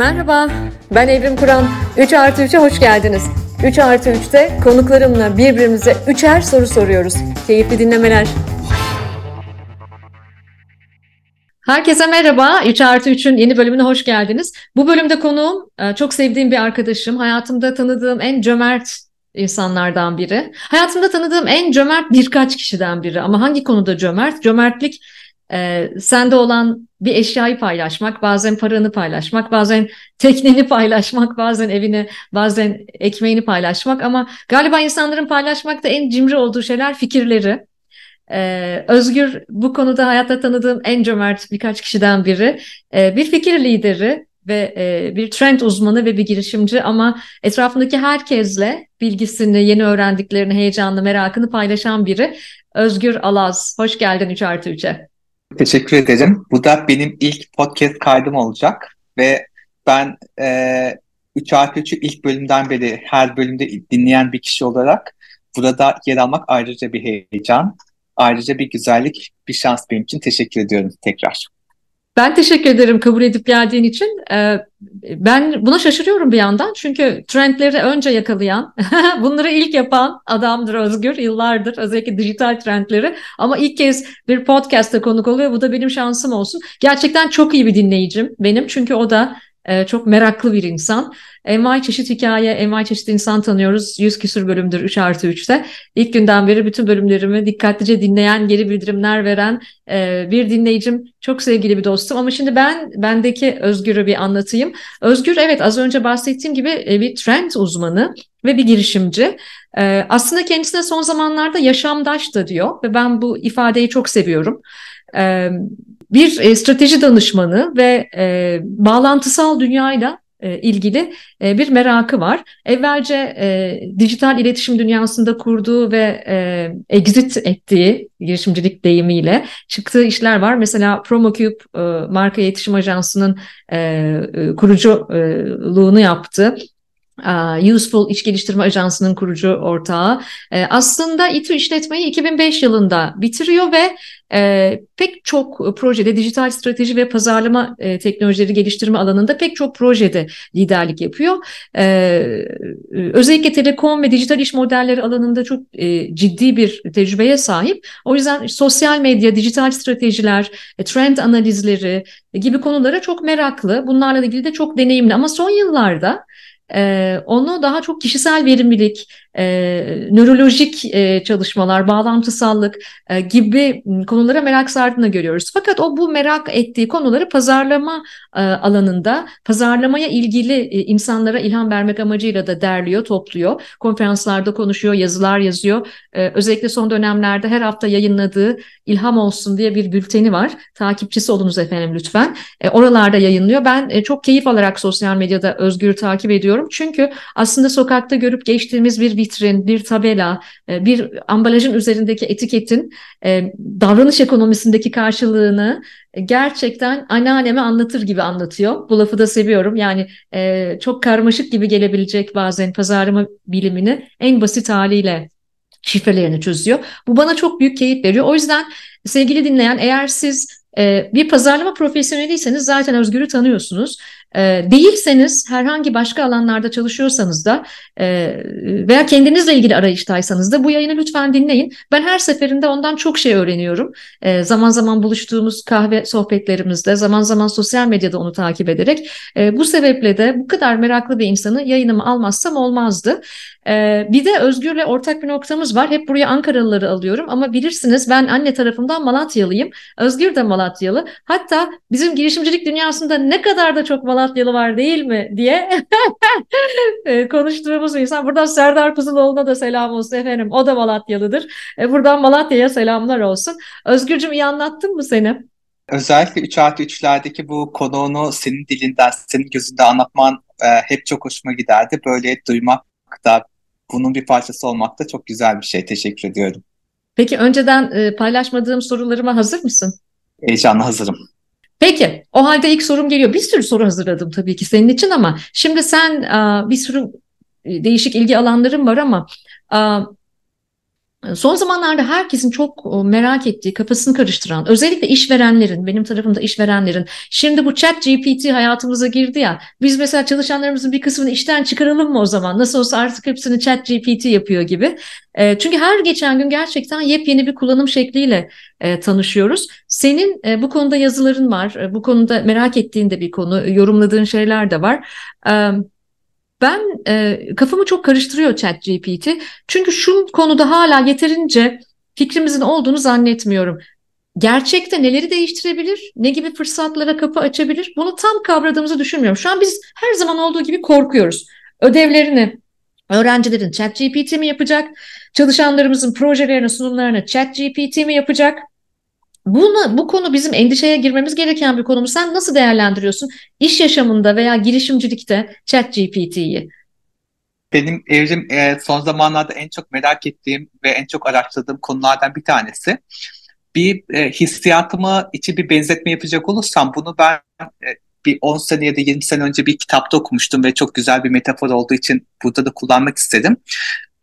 Merhaba, ben Evrim Kur'an. 3 artı 3'e hoş geldiniz. 3 artı 3'te konuklarımla birbirimize üçer soru soruyoruz. Keyifli dinlemeler. Herkese merhaba. 3 artı 3'ün yeni bölümüne hoş geldiniz. Bu bölümde konuğum e, çok sevdiğim bir arkadaşım. Hayatımda tanıdığım en cömert insanlardan biri. Hayatımda tanıdığım en cömert birkaç kişiden biri. Ama hangi konuda cömert? Cömertlik e, sende olan bir eşyayı paylaşmak, bazen paranı paylaşmak, bazen tekneni paylaşmak, bazen evini, bazen ekmeğini paylaşmak ama galiba insanların paylaşmakta en cimri olduğu şeyler fikirleri. Ee, Özgür bu konuda hayatta tanıdığım en cömert birkaç kişiden biri. Ee, bir fikir lideri ve e, bir trend uzmanı ve bir girişimci ama etrafındaki herkesle bilgisini, yeni öğrendiklerini, heyecanlı, merakını paylaşan biri. Özgür Alaz, hoş geldin 3 artı 3'e. Teşekkür ederim. Bu da benim ilk podcast kaydım olacak ve ben e, 3 artı 3'ü ilk bölümden beri her bölümde dinleyen bir kişi olarak burada yer almak ayrıca bir heyecan, ayrıca bir güzellik, bir şans benim için. Teşekkür ediyorum tekrar. Ben teşekkür ederim kabul edip geldiğin için. Ee, ben buna şaşırıyorum bir yandan. Çünkü trendleri önce yakalayan, bunları ilk yapan adamdır Özgür yıllardır. Özellikle dijital trendleri. Ama ilk kez bir podcast'ta konuk oluyor. Bu da benim şansım olsun. Gerçekten çok iyi bir dinleyicim benim. Çünkü o da e, çok meraklı bir insan. Envai çeşit hikaye, envai çeşit insan tanıyoruz. 100 küsur bölümdür 3 artı 3'te. İlk günden beri bütün bölümlerimi dikkatlice dinleyen, geri bildirimler veren e, bir dinleyicim. Çok sevgili bir dostum. Ama şimdi ben bendeki Özgür'ü bir anlatayım. Özgür evet az önce bahsettiğim gibi e, bir trend uzmanı ve bir girişimci. E, aslında kendisine son zamanlarda yaşamdaş da diyor ve ben bu ifadeyi çok seviyorum. E, bir e, strateji danışmanı ve e, bağlantısal dünyayla e, ilgili e, bir merakı var. Evvelce e, dijital iletişim dünyasında kurduğu ve e, exit ettiği girişimcilik deyimiyle çıktığı işler var. Mesela PromoCube e, marka iletişim ajansının e, e kuruculuğunu yaptı. Useful İç Geliştirme Ajansı'nın kurucu ortağı. Aslında İTÜ işletmeyi 2005 yılında bitiriyor ve e, pek çok projede dijital strateji ve pazarlama e, teknolojileri geliştirme alanında pek çok projede liderlik yapıyor. E, özellikle telekom ve dijital iş modelleri alanında çok e, ciddi bir tecrübeye sahip. O yüzden sosyal medya, dijital stratejiler, trend analizleri gibi konulara çok meraklı. Bunlarla ilgili de çok deneyimli ama son yıllarda onu daha çok kişisel verimlilik, e, nörolojik e, çalışmalar, bağlantısallık e, gibi konulara merak sardığını görüyoruz. Fakat o bu merak ettiği konuları pazarlama e, alanında, pazarlamaya ilgili e, insanlara ilham vermek amacıyla da derliyor, topluyor. Konferanslarda konuşuyor, yazılar yazıyor. E, özellikle son dönemlerde her hafta yayınladığı İlham Olsun diye bir bülteni var. Takipçisi olunuz efendim lütfen. E, oralarda yayınlıyor. Ben e, çok keyif alarak sosyal medyada Özgür'ü takip ediyorum. Çünkü aslında sokakta görüp geçtiğimiz bir vitrin, bir tabela, e, bir ambalajın üzerindeki etiketin e, davranış ekonomisindeki karşılığını gerçekten anneanneme anlatır gibi anlatıyor. Bu lafı da seviyorum. Yani e, çok karmaşık gibi gelebilecek bazen pazarlama bilimini en basit haliyle şifrelerini çözüyor. Bu bana çok büyük keyif veriyor. O yüzden sevgili dinleyen eğer siz bir pazarlama profesyoneliyseniz zaten Özgür'ü tanıyorsunuz. E, değilseniz herhangi başka alanlarda çalışıyorsanız da e, veya kendinizle ilgili arayıştaysanız da bu yayını lütfen dinleyin. Ben her seferinde ondan çok şey öğreniyorum. E, zaman zaman buluştuğumuz kahve sohbetlerimizde, zaman zaman sosyal medyada onu takip ederek. E, bu sebeple de bu kadar meraklı bir insanı yayınımı almazsam olmazdı. E, bir de Özgür'le ortak bir noktamız var. Hep buraya Ankaralıları alıyorum ama bilirsiniz ben anne tarafımdan Malatyalıyım. Özgür de Malatyalı. Hatta bizim girişimcilik dünyasında ne kadar da çok Malatyalı Malatyalı var değil mi diye e, konuştuğumuz insan. Buradan Serdar Kuzuloğlu'na da selam olsun efendim. O da Malatyalıdır. E, buradan Malatya'ya selamlar olsun. Özgürcüm iyi anlattın mı seni? Özellikle 3 artı 3'lerdeki bu konuğunu senin dilinden, senin gözünde anlatman e, hep çok hoşuma giderdi. Böyle duymak da, bunun bir parçası olmak da çok güzel bir şey. Teşekkür ediyorum. Peki önceden e, paylaşmadığım sorularıma hazır mısın? Heyecanla hazırım. Peki, o halde ilk sorum geliyor. Bir sürü soru hazırladım tabii ki senin için ama şimdi sen bir sürü e, değişik ilgi alanların var ama Son zamanlarda herkesin çok merak ettiği, kafasını karıştıran, özellikle işverenlerin, benim tarafımda işverenlerin, şimdi bu chat GPT hayatımıza girdi ya, biz mesela çalışanlarımızın bir kısmını işten çıkaralım mı o zaman? Nasıl olsa artık hepsini chat GPT yapıyor gibi. E, çünkü her geçen gün gerçekten yepyeni bir kullanım şekliyle e, tanışıyoruz. Senin e, bu konuda yazıların var, bu konuda merak ettiğin de bir konu, yorumladığın şeyler de var. Evet ben e, kafamı çok karıştırıyor ChatGPT. Çünkü şu konuda hala yeterince fikrimizin olduğunu zannetmiyorum. Gerçekte neleri değiştirebilir? Ne gibi fırsatlara kapı açabilir? Bunu tam kavradığımızı düşünmüyorum. Şu an biz her zaman olduğu gibi korkuyoruz. Ödevlerini öğrencilerin ChatGPT mi yapacak? Çalışanlarımızın projelerini, sunumlarını ChatGPT mi yapacak? Bunu, bu konu bizim endişeye girmemiz gereken bir konu mu? Sen nasıl değerlendiriyorsun iş yaşamında veya girişimcilikte chat GPT'yi? Benim evrim e, son zamanlarda en çok merak ettiğim ve en çok araştırdığım konulardan bir tanesi. Bir e, hissiyatımı içi bir benzetme yapacak olursam bunu ben e, bir 10 sene ya da 20 sene önce bir kitapta okumuştum ve çok güzel bir metafor olduğu için burada da kullanmak istedim.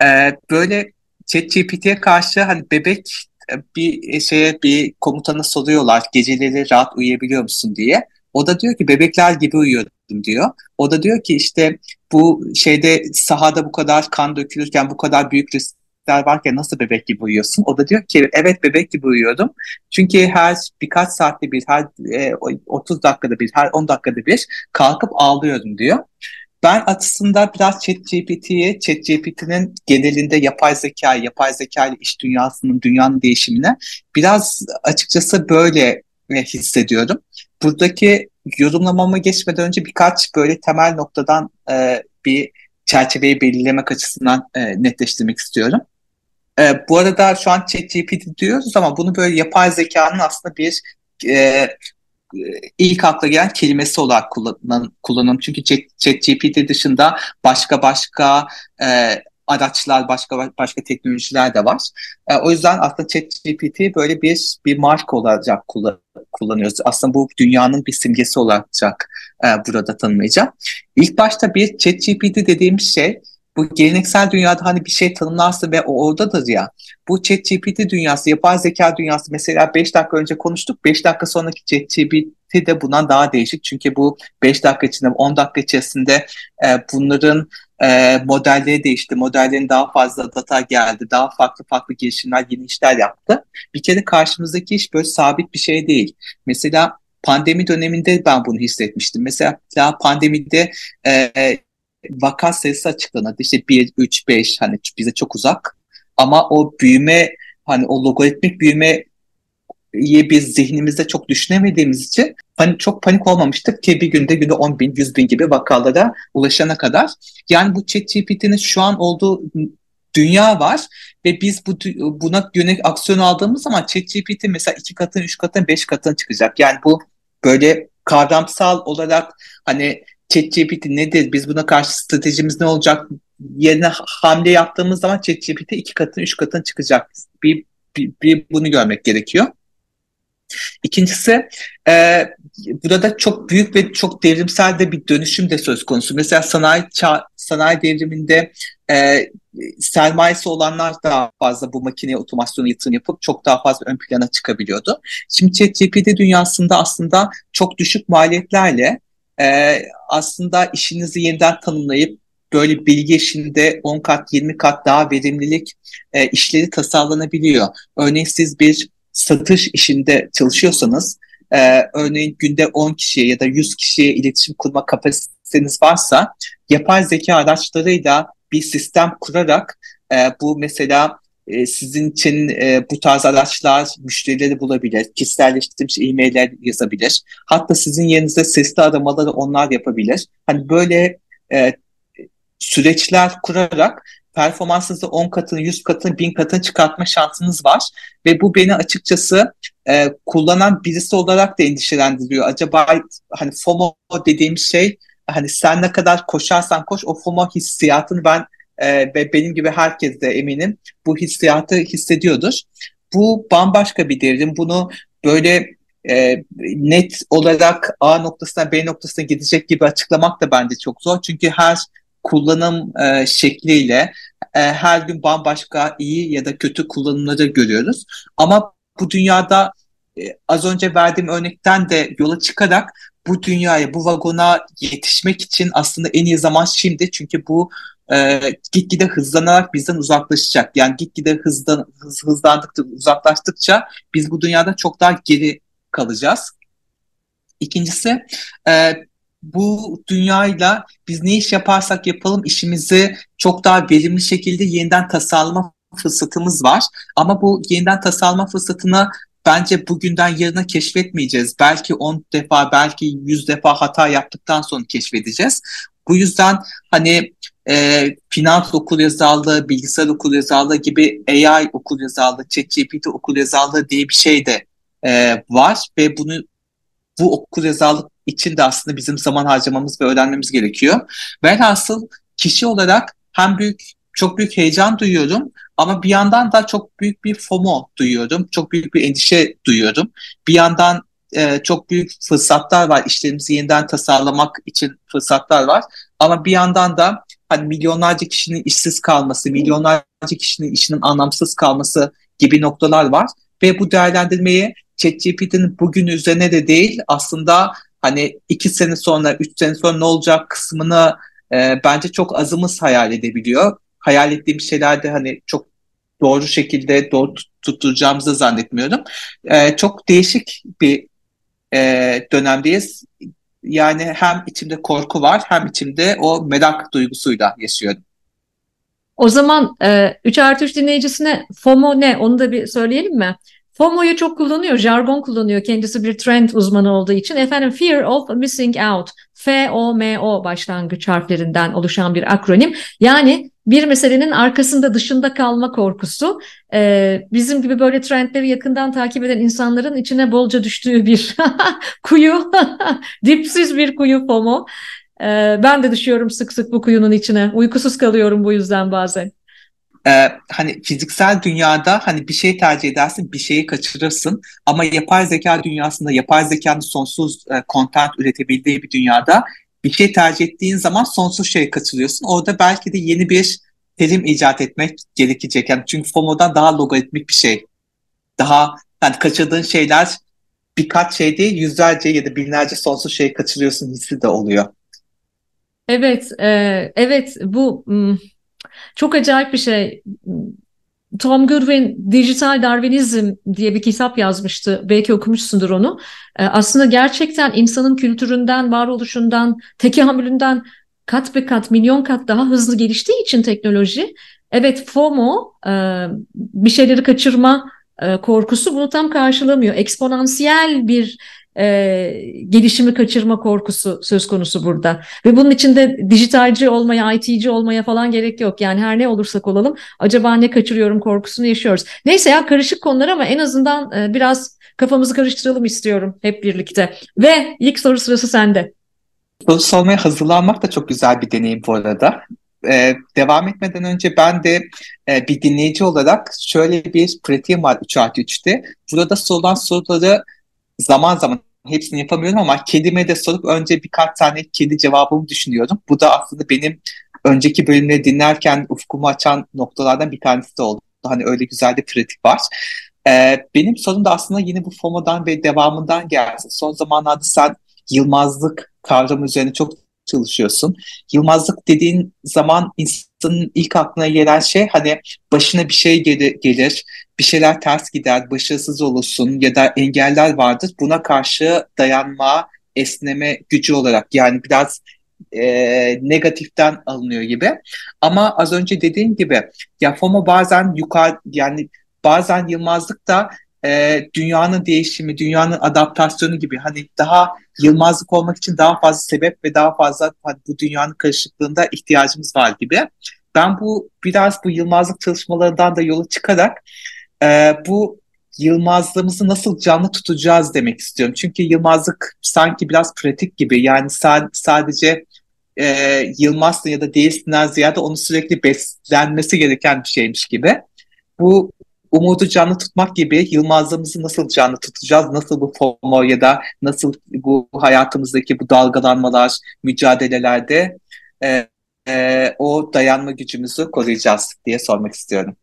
E, böyle ChatGPT'ye karşı hani bebek bir şeye bir komutana soruyorlar geceleri rahat uyuyabiliyor musun diye. O da diyor ki bebekler gibi uyuyordum diyor. O da diyor ki işte bu şeyde sahada bu kadar kan dökülürken bu kadar büyük riskler varken nasıl bebek gibi uyuyorsun? O da diyor ki evet bebek gibi uyuyordum. Çünkü her birkaç saatte bir, her e, 30 dakikada bir, her 10 dakikada bir kalkıp ağlıyordum diyor. Ben aslında biraz ChatGPT'ye, ChatGPT'nin genelinde yapay zeka, yapay zeka ile iş dünyasının, dünyanın değişimine biraz açıkçası böyle e, hissediyorum. Buradaki yorumlamama geçmeden önce birkaç böyle temel noktadan e, bir çerçeveyi belirlemek açısından e, netleştirmek istiyorum. E, bu arada şu an ChatGPT diyoruz ama bunu böyle yapay zekanın aslında bir e, ilk akla gelen kelimesi olarak kullanın, kullanın. Çünkü ChatGPT dışında başka başka e, araçlar, başka başka teknolojiler de var. E, o yüzden aslında ChatGPT böyle bir bir marka olacak kullan, kullanıyoruz. Aslında bu dünyanın bir simgesi olacak e, burada tanımlayacağım. İlk başta bir ChatGPT dediğimiz şey bu geleneksel dünyada hani bir şey tanımlarsın ve o oradadır ya. Bu ChatGPT dünyası, yapay zeka dünyası mesela 5 dakika önce konuştuk. 5 dakika sonraki ChatGPT de bundan daha değişik. Çünkü bu 5 dakika içinde, 10 dakika içerisinde e, bunların e, modelleri değişti. Modellerin daha fazla data geldi. Daha farklı farklı girişimler, yeni işler yaptı. Bir kere karşımızdaki iş böyle sabit bir şey değil. Mesela pandemi döneminde ben bunu hissetmiştim. Mesela pandemide e, vaka sayısı açıklanır. İşte 1, 3, 5 hani bize çok uzak. Ama o büyüme hani o logaritmik büyüme biz zihnimizde çok düşünemediğimiz için panik, çok panik olmamıştık ki bir günde günde 10 bin, 100 bin gibi vakalara ulaşana kadar. Yani bu ChatGPT'nin şu an olduğu dünya var ve biz bu buna yönelik aksiyon aldığımız zaman ChatGPT mesela iki katın, üç katın, beş katın çıkacak. Yani bu böyle kavramsal olarak hani ChatGPT nedir? Biz buna karşı stratejimiz ne olacak? Yerine hamle yaptığımız zaman ChatGPT iki katın, üç katın çıkacak. Bir, bir, bir bunu görmek gerekiyor. İkincisi e, burada çok büyük ve çok devrimsel de bir dönüşüm de söz konusu. Mesela sanayi çağ, sanayi devriminde e, sermayesi olanlar daha fazla bu makineye otomasyonu yatırım yapıp çok daha fazla ön plana çıkabiliyordu. Şimdi ChatGPT dünyasında aslında çok düşük maliyetlerle e, aslında işinizi yeniden tanımlayıp böyle bilgi işinde 10 kat 20 kat daha verimlilik e, işleri tasarlanabiliyor. Örneğin siz bir satış işinde çalışıyorsanız e, örneğin günde 10 kişiye ya da 100 kişiye iletişim kurma kapasiteniz varsa yapay zeka araçlarıyla bir sistem kurarak e, bu mesela e, sizin için e, bu tarz araçlar müşterileri bulabilir, kişiselleştirilmiş e-mailler yazabilir. Hatta sizin yerinizde sesli aramaları onlar yapabilir. Hani böyle e, süreçler kurarak performansınızı 10 katını, 100 katını, 1000 katını çıkartma şansınız var. Ve bu beni açıkçası e, kullanan birisi olarak da endişelendiriyor. Acaba hani FOMO dediğim şey hani sen ne kadar koşarsan koş o FOMO hissiyatını ben e, ve benim gibi herkes de eminim bu hissiyatı hissediyordur. Bu bambaşka bir devrim. Bunu böyle e, net olarak A noktasına B noktasına gidecek gibi açıklamak da bence çok zor. Çünkü her kullanım e, şekliyle e, her gün bambaşka iyi ya da kötü kullanımları görüyoruz. Ama bu dünyada e, az önce verdiğim örnekten de yola çıkarak bu dünyaya, bu vagona yetişmek için aslında en iyi zaman şimdi. Çünkü bu e, gitgide hızlanarak bizden uzaklaşacak. Yani gitgide hızlan, hız, hızlandıkça, uzaklaştıkça biz bu dünyada çok daha geri kalacağız. İkincisi e, bu dünyayla biz ne iş yaparsak yapalım işimizi çok daha verimli şekilde yeniden tasarlama fırsatımız var. Ama bu yeniden tasarlama fırsatını bence bugünden yarına keşfetmeyeceğiz. Belki 10 defa, belki 100 defa hata yaptıktan sonra keşfedeceğiz. Bu yüzden hani e, finans okul yazarlığı, bilgisayar okul yazarlığı gibi AI okul yazarlığı, ChatGPT okul yazarlığı diye bir şey de e, var ve bunu bu okul yazarlık için de aslında bizim zaman harcamamız ve öğrenmemiz gerekiyor. Velhasıl kişi olarak hem büyük çok büyük heyecan duyuyorum ama bir yandan da çok büyük bir FOMO duyuyorum. Çok büyük bir endişe duyuyorum. Bir yandan e, çok büyük fırsatlar var. İşlerimizi yeniden tasarlamak için fırsatlar var. Ama bir yandan da hani milyonlarca kişinin işsiz kalması, milyonlarca kişinin işinin anlamsız kalması gibi noktalar var. Ve bu değerlendirmeyi ChatGPT'nin bugün üzerine de değil aslında hani iki sene sonra, üç sene sonra ne olacak kısmını e, bence çok azımız hayal edebiliyor. Hayal ettiğim şeylerde hani çok doğru şekilde doğru tutturacağımızı zannetmiyorum. E, çok değişik bir e, dönemdeyiz. Yani hem içimde korku var hem içimde o merak duygusuyla yaşıyorum. O zaman e, 3 artı 3 dinleyicisine FOMO ne onu da bir söyleyelim mi? FOMO'yu çok kullanıyor, jargon kullanıyor. Kendisi bir trend uzmanı olduğu için. Efendim Fear of Missing Out. F-O-M-O başlangıç harflerinden oluşan bir akronim. Yani bir meselenin arkasında dışında kalma korkusu. Ee, bizim gibi böyle trendleri yakından takip eden insanların içine bolca düştüğü bir kuyu. Dipsiz bir kuyu FOMO. Ee, ben de düşüyorum sık sık bu kuyunun içine. Uykusuz kalıyorum bu yüzden bazen e, hani fiziksel dünyada hani bir şey tercih edersin, bir şeyi kaçırırsın. Ama yapay zeka dünyasında, yapay zekanın sonsuz e, üretebildiği bir dünyada bir şey tercih ettiğin zaman sonsuz şey kaçırıyorsun. Orada belki de yeni bir terim icat etmek gerekecek. Yani çünkü FOMO'dan daha logaritmik bir şey. Daha yani kaçırdığın şeyler birkaç şey değil, yüzlerce ya da binlerce sonsuz şey kaçırıyorsun hissi de oluyor. Evet, e, evet bu çok acayip bir şey. Tom Goodwin Dijital Darwinizm diye bir kitap yazmıştı. Belki okumuşsundur onu. Ee, aslında gerçekten insanın kültüründen, varoluşundan, tekamülünden kat be kat, milyon kat daha hızlı geliştiği için teknoloji. Evet FOMO, e, bir şeyleri kaçırma e, korkusu bunu tam karşılamıyor. Eksponansiyel bir e, gelişimi kaçırma korkusu söz konusu burada. Ve bunun içinde dijitalci olmaya, IT'ci olmaya falan gerek yok. Yani her ne olursak olalım acaba ne kaçırıyorum korkusunu yaşıyoruz. Neyse ya karışık konular ama en azından e, biraz kafamızı karıştıralım istiyorum hep birlikte. Ve ilk soru sırası sende. Soru sormaya hazırlanmak da çok güzel bir deneyim bu arada. Ee, devam etmeden önce ben de e, bir dinleyici olarak şöyle bir pratiğim var 3 artı 3'te. Burada sorulan soruları zaman zaman hepsini yapamıyorum ama kedime de sorup önce birkaç tane kedi cevabımı düşünüyorum. Bu da aslında benim önceki bölümleri dinlerken ufkumu açan noktalardan bir tanesi de oldu. Hani öyle güzel bir pratik var. Ee, benim sorum da aslında yine bu FOMO'dan ve devamından gelsin. Son zamanlarda sen yılmazlık kavramı üzerine çok çalışıyorsun. Yılmazlık dediğin zaman insanın ilk aklına gelen şey hani başına bir şey gelir, gelir bir şeyler ters gider, başarısız olursun ya da engeller vardır. Buna karşı dayanma, esneme gücü olarak yani biraz e, negatiften alınıyor gibi. Ama az önce dediğim gibi ya FOMO bazen yukarı yani bazen Yılmazlık da e, dünyanın değişimi, dünyanın adaptasyonu gibi hani daha Yılmazlık olmak için daha fazla sebep ve daha fazla hani bu dünyanın karışıklığında ihtiyacımız var gibi. Ben bu biraz bu Yılmazlık çalışmalarından da yola çıkarak e, bu Yılmazlığımızı nasıl canlı tutacağız demek istiyorum. Çünkü Yılmazlık sanki biraz pratik gibi yani sa- sadece e, Yılmazsın ya da değilsinden ziyade onu sürekli beslenmesi gereken bir şeymiş gibi. Bu umudu canlı tutmak gibi Yılmazlığımızı nasıl canlı tutacağız? Nasıl bu FOMO ya da nasıl bu hayatımızdaki bu dalgalanmalar, mücadelelerde e, e, o dayanma gücümüzü koruyacağız diye sormak istiyorum.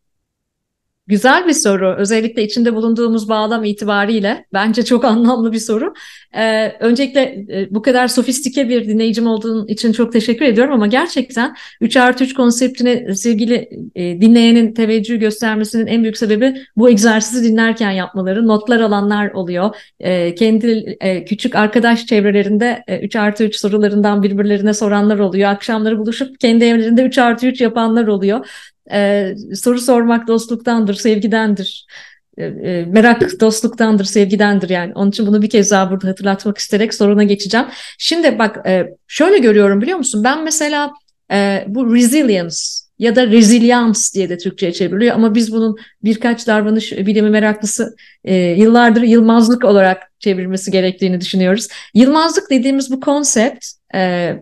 Güzel bir soru. Özellikle içinde bulunduğumuz bağlam itibariyle bence çok anlamlı bir soru. Ee, öncelikle e, bu kadar sofistike bir dinleyicim olduğun için çok teşekkür ediyorum ama gerçekten 3 artı 3 konseptine sevgili e, dinleyenin teveccüh göstermesinin en büyük sebebi bu egzersizi dinlerken yapmaları. Notlar alanlar oluyor. E, kendi e, küçük arkadaş çevrelerinde e, 3 artı 3 sorularından birbirlerine soranlar oluyor. Akşamları buluşup kendi evlerinde 3 artı 3 yapanlar oluyor. Ee, soru sormak dostluktandır, sevgidendir. Ee, e, merak dostluktandır, sevgidendir yani. Onun için bunu bir kez daha burada hatırlatmak isterek soruna geçeceğim. Şimdi bak e, şöyle görüyorum biliyor musun? Ben mesela e, bu resilience ya da resilience diye de Türkçe'ye çevriliyor ama biz bunun birkaç davranış bilimi meraklısı e, yıllardır yılmazlık olarak çevirmesi gerektiğini düşünüyoruz. Yılmazlık dediğimiz bu konsept e,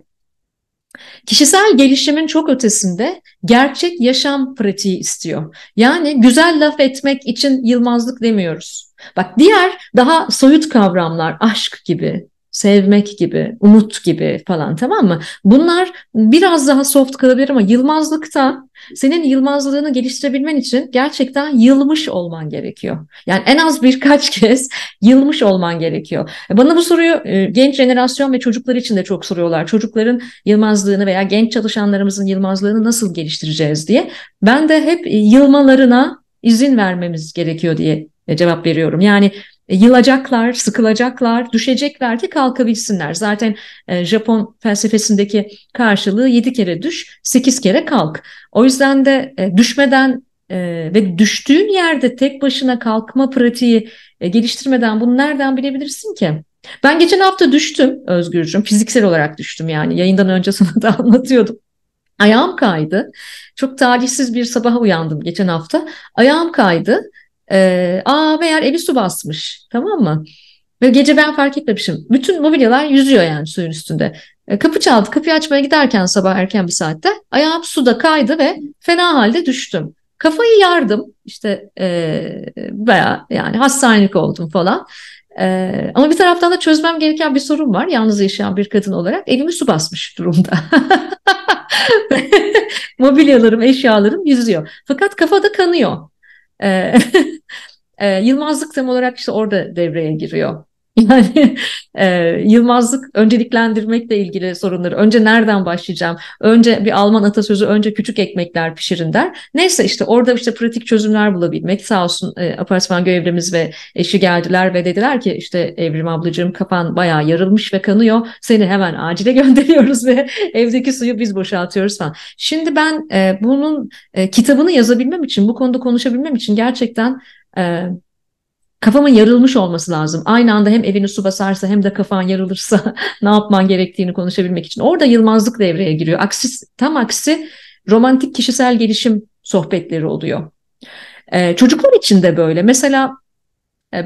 Kişisel gelişimin çok ötesinde gerçek yaşam pratiği istiyor. Yani güzel laf etmek için yılmazlık demiyoruz. Bak diğer daha soyut kavramlar aşk gibi, sevmek gibi, umut gibi falan tamam mı? Bunlar biraz daha soft kalabilir ama yılmazlıkta senin yılmazlığını geliştirebilmen için gerçekten yılmış olman gerekiyor. Yani en az birkaç kez yılmış olman gerekiyor. Bana bu soruyu e, genç jenerasyon ve çocuklar için de çok soruyorlar. Çocukların yılmazlığını veya genç çalışanlarımızın yılmazlığını nasıl geliştireceğiz diye. Ben de hep yılmalarına izin vermemiz gerekiyor diye cevap veriyorum. Yani e, yılacaklar, sıkılacaklar, düşecekler ki kalkabilsinler. Zaten e, Japon felsefesindeki karşılığı yedi kere düş, sekiz kere kalk. O yüzden de e, düşmeden e, ve düştüğün yerde tek başına kalkma pratiği e, geliştirmeden bunu nereden bilebilirsin ki? Ben geçen hafta düştüm Özgürcüm, fiziksel olarak düştüm yani yayından önce sana da anlatıyordum. Ayağım kaydı. Çok talihsiz bir sabaha uyandım geçen hafta. Ayağım kaydı. Ee, aa meğer evi su basmış tamam mı? Ve gece ben fark etmemişim. Bütün mobilyalar yüzüyor yani suyun üstünde. E, kapı çaldı. Kapıyı açmaya giderken sabah erken bir saatte ayağım suda kaydı ve fena halde düştüm. Kafayı yardım işte e, baya yani hastanelik oldum falan. E, ama bir taraftan da çözmem gereken bir sorun var. Yalnız yaşayan bir kadın olarak evimi su basmış durumda. Mobilyalarım, eşyalarım yüzüyor. Fakat kafada kanıyor. E, e, yılmazlık tam olarak işte orada devreye giriyor. Yani e, yılmazlık önceliklendirmekle ilgili sorunları. Önce nereden başlayacağım? Önce bir Alman atasözü önce küçük ekmekler pişirin der. Neyse işte orada işte pratik çözümler bulabilmek. Sağ olsun e, apartman görevlimiz ve eşi geldiler ve dediler ki işte Evrim ablacığım kafan bayağı yarılmış ve kanıyor. Seni hemen acile gönderiyoruz ve evdeki suyu biz boşaltıyoruz falan. Şimdi ben e, bunun e, kitabını yazabilmem için, bu konuda konuşabilmem için gerçekten e, kafamın yarılmış olması lazım. Aynı anda hem evini su basarsa hem de kafan yarılırsa ne yapman gerektiğini konuşabilmek için. Orada yılmazlık devreye giriyor. Aksi, tam aksi romantik kişisel gelişim sohbetleri oluyor. Ee, çocuklar için de böyle. Mesela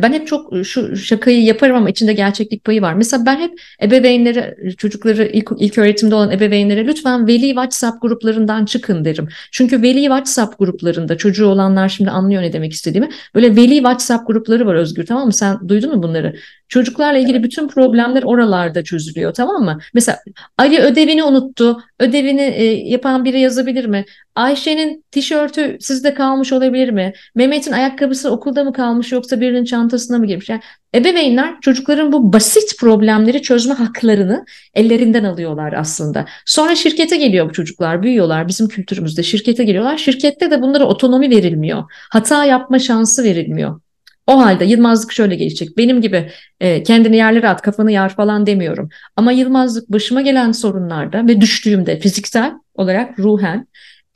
ben hep çok e, şu şakayı yaparım ama içinde gerçeklik payı var. Mesela ben hep ebeveynlere, çocukları ilk, ilk öğretimde olan ebeveynlere lütfen veli WhatsApp gruplarından çıkın derim. Çünkü veli WhatsApp gruplarında çocuğu olanlar şimdi anlıyor ne demek istediğimi. Böyle veli WhatsApp grupları var Özgür tamam mı? Sen duydun mu bunları? Çocuklarla ilgili bütün problemler oralarda çözülüyor tamam mı? Mesela Ali ödevini unuttu. Ödevini e, yapan biri yazabilir mi? Ayşe'nin tişörtü sizde kalmış olabilir mi? Mehmet'in ayakkabısı okulda mı kalmış yoksa birinin çantasına mı girmiş? Yani ebeveynler çocukların bu basit problemleri çözme haklarını ellerinden alıyorlar aslında. Sonra şirkete geliyor bu çocuklar, büyüyorlar. Bizim kültürümüzde şirkete geliyorlar. Şirkette de bunlara otonomi verilmiyor. Hata yapma şansı verilmiyor. O halde Yılmazlık şöyle gelişecek. Benim gibi e, kendini yerlere at, kafanı yar falan demiyorum. Ama Yılmazlık başıma gelen sorunlarda ve düştüğümde fiziksel olarak ruhen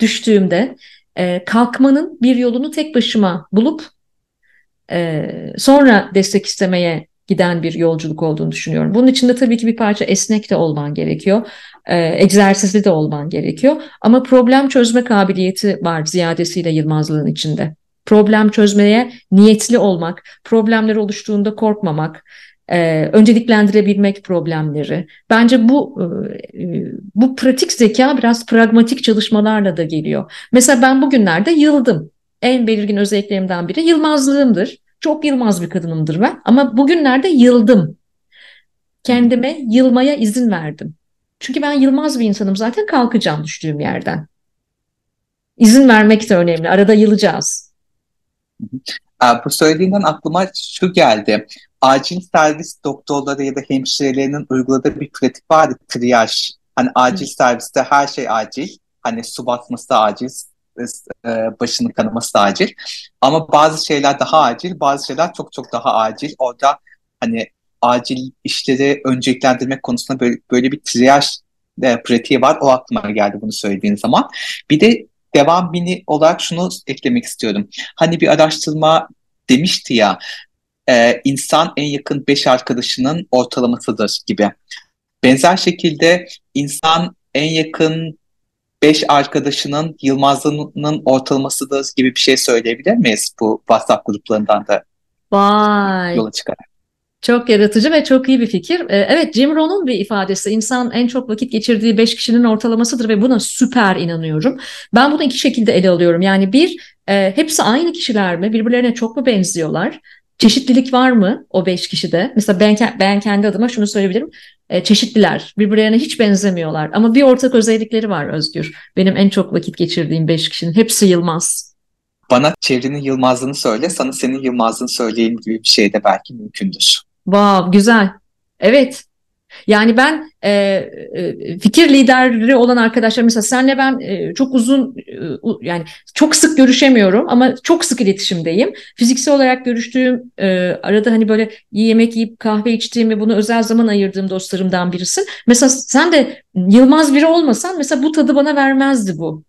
düştüğümde e, kalkmanın bir yolunu tek başıma bulup e, sonra destek istemeye giden bir yolculuk olduğunu düşünüyorum. Bunun için de tabii ki bir parça esnek de olman gerekiyor. E, egzersizli de olman gerekiyor. Ama problem çözme kabiliyeti var ziyadesiyle Yılmazlığın içinde problem çözmeye niyetli olmak, problemler oluştuğunda korkmamak, e, önceliklendirebilmek problemleri. Bence bu e, e, bu pratik zeka biraz pragmatik çalışmalarla da geliyor. Mesela ben bugünlerde yıldım. En belirgin özelliklerimden biri yılmazlığımdır. Çok yılmaz bir kadınımdır ben ama bugünlerde yıldım. Kendime yılmaya izin verdim. Çünkü ben yılmaz bir insanım zaten kalkacağım düştüğüm yerden. İzin vermek de önemli. Arada yılacağız. Bu söylediğinden aklıma şu geldi. Acil servis doktorları ya da hemşirelerinin uyguladığı bir pratik vardı. Triyaj. Hani acil serviste her şey acil. Hani su basması acil, e, başının kanaması da acil. Ama bazı şeyler daha acil, bazı şeyler çok çok daha acil. Orada hani acil işleri önceliklendirmek konusunda böyle, böyle bir triyaj e, pratiği var. O aklıma geldi bunu söylediğin zaman. Bir de devam mini olarak şunu eklemek istiyorum. Hani bir araştırma demişti ya e, insan en yakın beş arkadaşının ortalamasıdır gibi. Benzer şekilde insan en yakın beş arkadaşının Yılmaz'ının ortalamasıdır gibi bir şey söyleyebilir miyiz bu WhatsApp gruplarından da Vay. yola çıkarak? Çok yaratıcı ve çok iyi bir fikir. Ee, evet Jim Rohn'un bir ifadesi insan en çok vakit geçirdiği beş kişinin ortalamasıdır ve buna süper inanıyorum. Ben bunu iki şekilde ele alıyorum. Yani bir e, hepsi aynı kişiler mi? Birbirlerine çok mu benziyorlar? Çeşitlilik var mı o beş kişide? Mesela ben, ben kendi adıma şunu söyleyebilirim. E, çeşitliler. Birbirlerine hiç benzemiyorlar. Ama bir ortak özellikleri var Özgür. Benim en çok vakit geçirdiğim beş kişinin. Hepsi Yılmaz. Bana çevrenin Yılmaz'ını söyle, sana senin Yılmaz'ını söyleyeyim gibi bir şey de belki mümkündür. Wow, güzel. Evet. Yani ben e, e, fikir lideri olan arkadaşlar mesela senle ben e, çok uzun e, yani çok sık görüşemiyorum ama çok sık iletişimdeyim. Fiziksel olarak görüştüğüm e, arada hani böyle yemek yiyip kahve içtiğim ve bunu özel zaman ayırdığım dostlarımdan birisin. Mesela sen de Yılmaz biri olmasan mesela bu tadı bana vermezdi bu.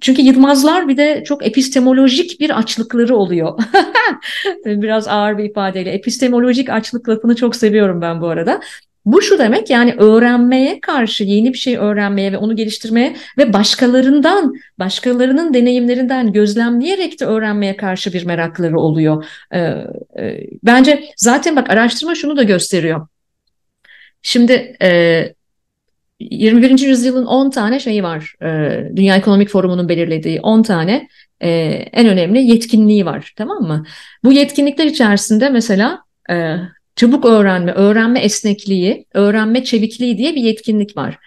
Çünkü Yılmazlar bir de çok epistemolojik bir açlıkları oluyor. Biraz ağır bir ifadeyle. Epistemolojik açlık lafını çok seviyorum ben bu arada. Bu şu demek yani öğrenmeye karşı yeni bir şey öğrenmeye ve onu geliştirmeye ve başkalarından, başkalarının deneyimlerinden gözlemleyerek de öğrenmeye karşı bir merakları oluyor. Ee, e, bence zaten bak araştırma şunu da gösteriyor. Şimdi e, 21. yüzyılın 10 tane şeyi var. E, Dünya Ekonomik Forumu'nun belirlediği 10 tane e, en önemli yetkinliği var. Tamam mı? Bu yetkinlikler içerisinde mesela e, çabuk öğrenme, öğrenme esnekliği, öğrenme çevikliği diye bir yetkinlik var.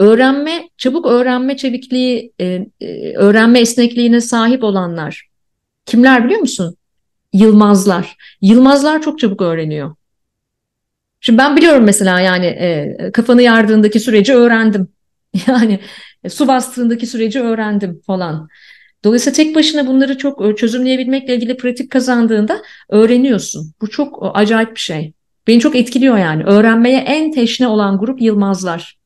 Öğrenme, çabuk öğrenme çevikliği, e, e, öğrenme esnekliğine sahip olanlar kimler biliyor musun? Yılmazlar. Yılmazlar çok çabuk öğreniyor. Şimdi ben biliyorum mesela yani e, kafanı yardığındaki süreci öğrendim. Yani e, su bastığındaki süreci öğrendim falan. Dolayısıyla tek başına bunları çok e, çözümleyebilmekle ilgili pratik kazandığında öğreniyorsun. Bu çok e, acayip bir şey. Beni çok etkiliyor yani. Öğrenmeye en teşne olan grup Yılmazlar.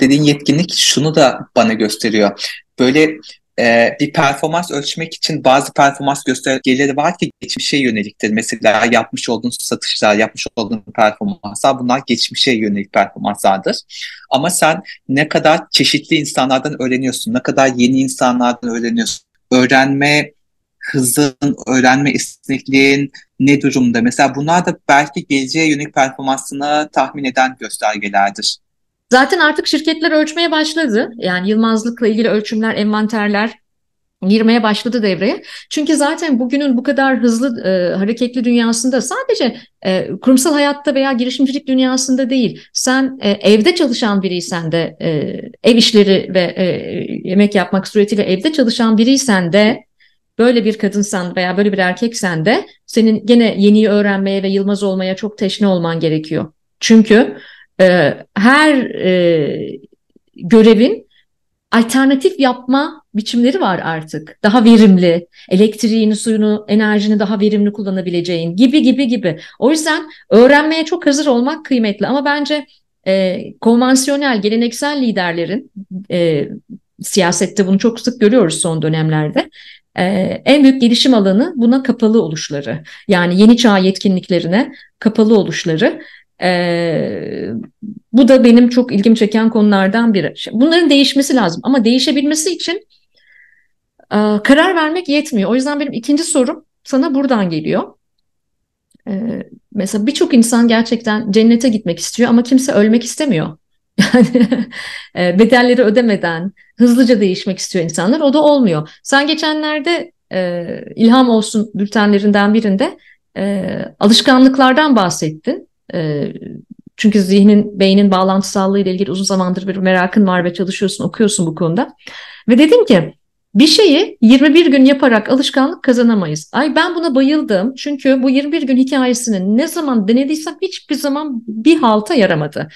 Dediğin yetkinlik şunu da bana gösteriyor. Böyle e, bir performans ölçmek için bazı performans göstergeleri var ki geçmişe yöneliktir. Mesela yapmış olduğun satışlar, yapmış olduğun performanslar bunlar geçmişe yönelik performanslardır. Ama sen ne kadar çeşitli insanlardan öğreniyorsun, ne kadar yeni insanlardan öğreniyorsun. Öğrenme hızın, öğrenme esnekliğin ne durumda? Mesela bunlar da belki geleceğe yönelik performansını tahmin eden göstergelerdir. Zaten artık şirketler ölçmeye başladı. Yani yılmazlıkla ilgili ölçümler, envanterler girmeye başladı devreye. Çünkü zaten bugünün bu kadar hızlı e, hareketli dünyasında sadece e, kurumsal hayatta veya girişimcilik dünyasında değil, sen e, evde çalışan biriysen de e, ev işleri ve e, yemek yapmak suretiyle evde çalışan biriysen de böyle bir kadınsan veya böyle bir erkeksen de senin gene yeniyi öğrenmeye ve yılmaz olmaya çok teşne olman gerekiyor. Çünkü e, her e, görevin alternatif yapma biçimleri var artık. Daha verimli, elektriğini, suyunu, enerjini daha verimli kullanabileceğin gibi gibi gibi. O yüzden öğrenmeye çok hazır olmak kıymetli ama bence e, konvansiyonel, geleneksel liderlerin e, siyasette bunu çok sık görüyoruz son dönemlerde. Ee, en büyük gelişim alanı buna kapalı oluşları. Yani yeni çağ yetkinliklerine kapalı oluşları. Ee, bu da benim çok ilgimi çeken konulardan biri. Bunların değişmesi lazım ama değişebilmesi için e, karar vermek yetmiyor. O yüzden benim ikinci sorum sana buradan geliyor. Ee, mesela birçok insan gerçekten cennete gitmek istiyor ama kimse ölmek istemiyor. Yani bedelleri ödemeden hızlıca değişmek istiyor insanlar. O da olmuyor. Sen geçenlerde e, ilham olsun bültenlerinden birinde e, alışkanlıklardan bahsettin. E, Çünkü zihnin, beynin bağlantısallığı ile ilgili uzun zamandır bir merakın var ve çalışıyorsun, okuyorsun bu konuda. Ve dedim ki bir şeyi 21 gün yaparak alışkanlık kazanamayız. Ay ben buna bayıldım. Çünkü bu 21 gün hikayesini ne zaman denediysem hiçbir zaman bir halta yaramadı.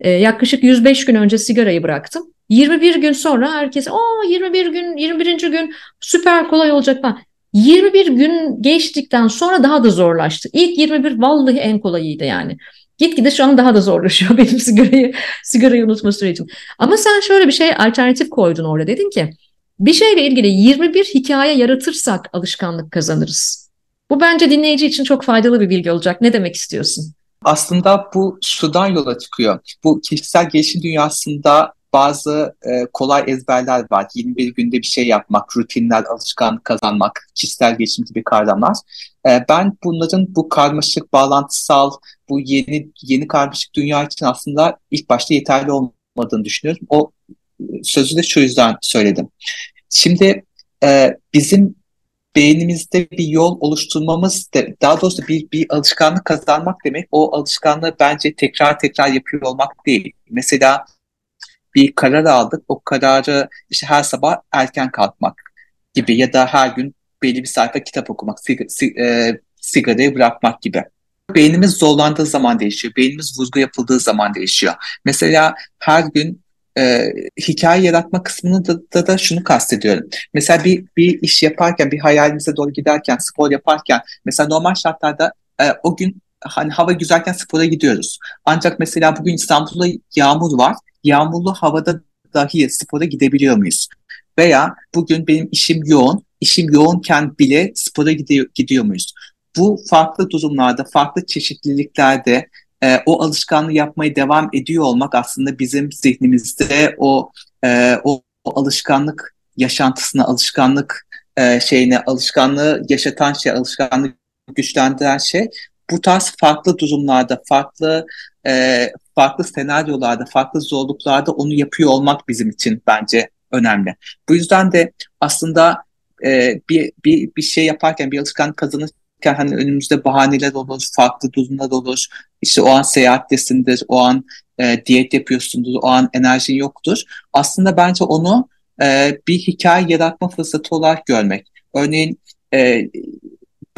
Ee, yaklaşık 105 gün önce sigarayı bıraktım. 21 gün sonra herkes o 21 gün 21. gün süper kolay olacak falan. 21 gün geçtikten sonra daha da zorlaştı. İlk 21 vallahi en kolayıydı yani. Gitgide şu an daha da zorlaşıyor benim sigarayı sigarayı unutma sürecim. Ama sen şöyle bir şey alternatif koydun orada dedin ki bir şeyle ilgili 21 hikaye yaratırsak alışkanlık kazanırız. Bu bence dinleyici için çok faydalı bir bilgi olacak. Ne demek istiyorsun? Aslında bu şuradan yola çıkıyor. Bu kişisel gelişim dünyasında bazı e, kolay ezberler var. 21 günde bir şey yapmak, rutinler, alışkanlık kazanmak, kişisel gelişim gibi kavramlar. E, ben bunların bu karmaşık, bağlantısal, bu yeni yeni karmaşık dünya için aslında ilk başta yeterli olmadığını düşünüyorum. O sözü de şu yüzden söyledim. Şimdi e, bizim beynimizde bir yol oluşturmamız, de, daha doğrusu bir, bir alışkanlık kazanmak demek o alışkanlığı bence tekrar tekrar yapıyor olmak değil. Mesela bir karar aldık, o kararı işte her sabah erken kalkmak gibi ya da her gün belli bir sayfa kitap okumak, sig sig e, sigarayı bırakmak gibi. Beynimiz zorlandığı zaman değişiyor. Beynimiz vurgu yapıldığı zaman değişiyor. Mesela her gün e, hikaye yaratma kısmını da, da, da şunu kastediyorum. Mesela bir, bir iş yaparken, bir hayalimize doğru giderken, spor yaparken, mesela normal şartlarda e, o gün hani hava güzelken spora gidiyoruz. Ancak mesela bugün İstanbul'da yağmur var. Yağmurlu havada dahi spora gidebiliyor muyuz? Veya bugün benim işim yoğun, işim yoğunken bile spora gidiyor, gidiyor muyuz? Bu farklı durumlarda, farklı çeşitliliklerde e, o alışkanlığı yapmaya devam ediyor olmak aslında bizim zihnimizde o e, o, o alışkanlık yaşantısına, alışkanlık e, şeyine, alışkanlığı yaşatan şey, alışkanlığı güçlendiren şey bu tarz farklı durumlarda, farklı e, farklı senaryolarda, farklı zorluklarda onu yapıyor olmak bizim için bence önemli. Bu yüzden de aslında e, bir, bir, bir şey yaparken, bir alışkanlık kazanır hani önümüzde bahaneler olur, farklı durumlar olur. İşte o an seyahattesindir, o an e, diyet yapıyorsundur, o an enerjin yoktur. Aslında bence onu e, bir hikaye yaratma fırsatı olarak görmek. Örneğin e,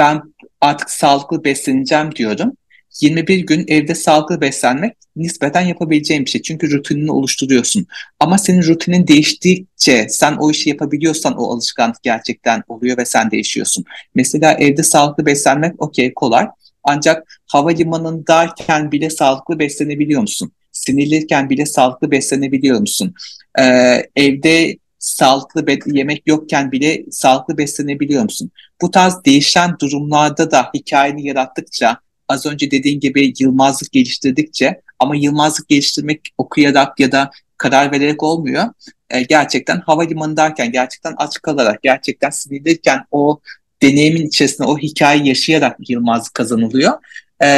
ben artık sağlıklı besleneceğim diyorum. 21 gün evde sağlıklı beslenmek nispeten yapabileceğin bir şey. Çünkü rutinini oluşturuyorsun. Ama senin rutinin değiştikçe sen o işi yapabiliyorsan o alışkanlık gerçekten oluyor ve sen değişiyorsun. Mesela evde sağlıklı beslenmek okey kolay. Ancak havalimanındayken bile sağlıklı beslenebiliyor musun? Sinirliyken bile sağlıklı beslenebiliyor musun? Ee, evde sağlıklı yemek yokken bile sağlıklı beslenebiliyor musun? Bu tarz değişen durumlarda da hikayeni yarattıkça az önce dediğin gibi yılmazlık geliştirdikçe ama yılmazlık geliştirmek okuyarak ya da karar vererek olmuyor. E, gerçekten havalimanındayken, gerçekten aç kalarak, gerçekten sinirliyken o deneyimin içerisinde o hikayeyi yaşayarak yılmazlık kazanılıyor. E,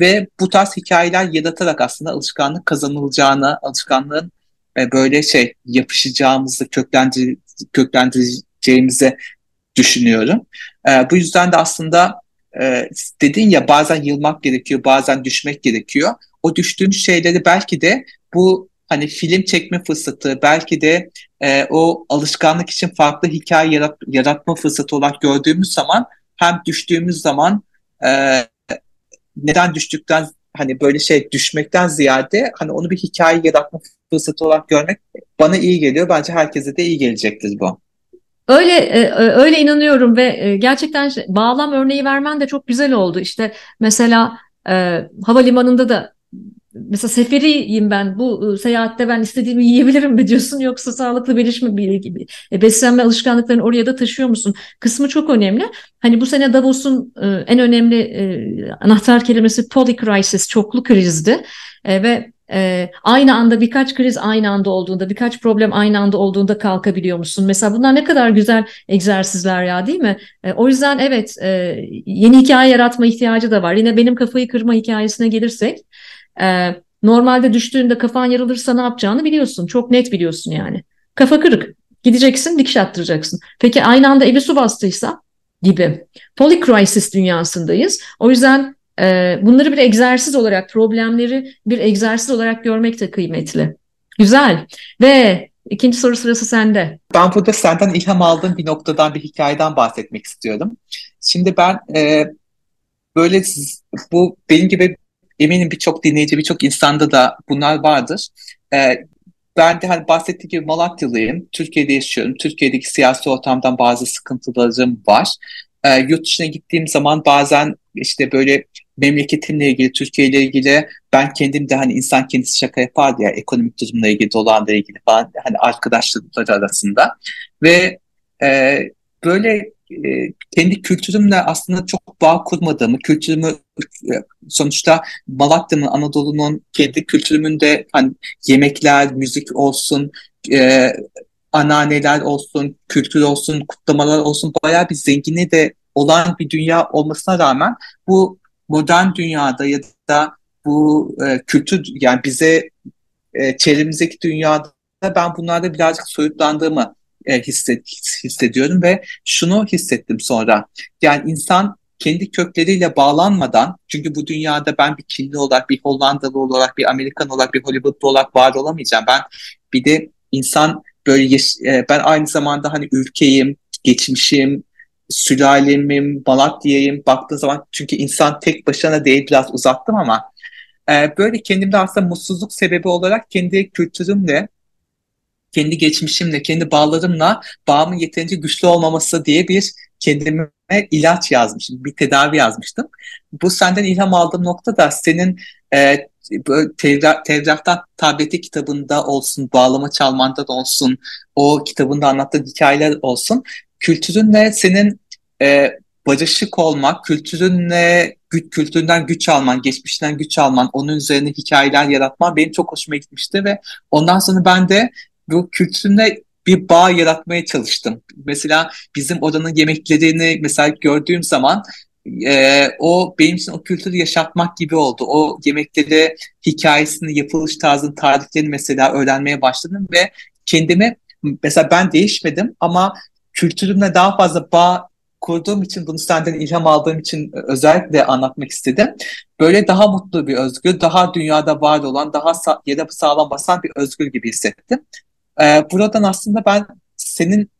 ve bu tarz hikayeler yaratarak aslında alışkanlık kazanılacağını, alışkanlığın e, böyle şey yapışacağımızı, köklendir, köklendireceğimizi düşünüyorum. E, bu yüzden de aslında e, dedin ya bazen yılmak gerekiyor, bazen düşmek gerekiyor. O düştüğümüz şeyleri belki de bu hani film çekme fırsatı, belki de e, o alışkanlık için farklı hikaye yarat, yaratma fırsatı olarak gördüğümüz zaman hem düştüğümüz zaman e, neden düştükten hani böyle şey düşmekten ziyade hani onu bir hikaye yaratma fırsatı olarak görmek bana iyi geliyor. Bence herkese de iyi gelecektir bu. Öyle e, öyle inanıyorum ve e, gerçekten bağlam örneği vermen de çok güzel oldu. İşte mesela e, havalimanında da mesela seferiyim ben bu seyahatte ben istediğimi yiyebilirim mi diyorsun yoksa sağlıklı gelişme gibi e, beslenme alışkanlıklarını oraya da taşıyor musun kısmı çok önemli. Hani bu sene Davos'un e, en önemli e, anahtar kelimesi polycrisis çoklu krizdi e, ve e, aynı anda birkaç kriz aynı anda olduğunda, birkaç problem aynı anda olduğunda kalkabiliyor musun? Mesela bunlar ne kadar güzel egzersizler ya değil mi? E, o yüzden evet e, yeni hikaye yaratma ihtiyacı da var. Yine benim kafayı kırma hikayesine gelirsek e, normalde düştüğünde kafan yarılırsa ne yapacağını biliyorsun. Çok net biliyorsun yani. Kafa kırık. Gideceksin dikiş attıracaksın. Peki aynı anda evi su bastıysa gibi. Polycrisis dünyasındayız. O yüzden e, bunları bir egzersiz olarak, problemleri bir egzersiz olarak görmek de kıymetli. Güzel. Ve ikinci soru sırası sende. Ben burada senden ilham aldığım bir noktadan bir hikayeden bahsetmek istiyorum. Şimdi ben e, böyle bu benim gibi eminim birçok dinleyici, birçok insanda da bunlar vardır. E, ben de hani bahsettiğim gibi Malatyalıyım. Türkiye'de yaşıyorum. Türkiye'deki siyasi ortamdan bazı sıkıntılarım var. E, yurt dışına gittiğim zaman bazen işte böyle memleketimle ilgili, Türkiye ile ilgili ben kendim de hani insan kendisi şaka yapardı ya ekonomik durumla ilgili, dolarla ilgili falan hani arkadaşları arasında. Ve e, böyle e, kendi kültürümle aslında çok bağ kurmadığımı, kültürümü e, sonuçta Malatya'nın, Anadolu'nun kendi kültürümün de hani yemekler, müzik olsun, e, ananeler olsun, kültür olsun, kutlamalar olsun bayağı bir zengini de olan bir dünya olmasına rağmen bu modern dünyada ya da bu e, kültür yani bize e, çevremizdeki dünyada ben bunlarda birazcık soyutlandığımı e, hisset, hissediyorum ve şunu hissettim sonra. Yani insan kendi kökleriyle bağlanmadan çünkü bu dünyada ben bir Çinli olarak, bir Hollandalı olarak, bir Amerikan olarak, bir Hollywoodlu olarak var olamayacağım. Ben bir de insan böyle e, ben aynı zamanda hani ülkeyim, geçmişim, sülalemim, Malatya'yım baktığın zaman çünkü insan tek başına değil biraz uzattım ama e, böyle kendimde aslında mutsuzluk sebebi olarak kendi kültürümle kendi geçmişimle, kendi bağlarımla bağımın yeterince güçlü olmaması diye bir kendime ilaç yazmışım, bir tedavi yazmıştım. Bu senden ilham aldığım nokta da senin e, Tevrat'tan Tableti kitabında olsun, bağlama çalmanda da olsun, o kitabında anlattığı hikayeler olsun, kültürünle senin e, barışık olmak, kültürünle güç, kültüründen güç alman, geçmişten güç alman, onun üzerine hikayeler yaratman benim çok hoşuma gitmişti ve ondan sonra ben de bu kültürüne bir bağ yaratmaya çalıştım. Mesela bizim odanın yemeklerini mesela gördüğüm zaman e, o benim için o kültürü yaşatmak gibi oldu. O yemekleri hikayesini, yapılış tarzını, tariflerini mesela öğrenmeye başladım ve kendimi mesela ben değişmedim ama kültürümle daha fazla bağ kurduğum için bunu senden ilham aldığım için özellikle anlatmak istedim. Böyle daha mutlu bir özgür, daha dünyada var olan, daha sa- yere sağlam basan bir özgür gibi hissettim. Ee, buradan aslında ben senin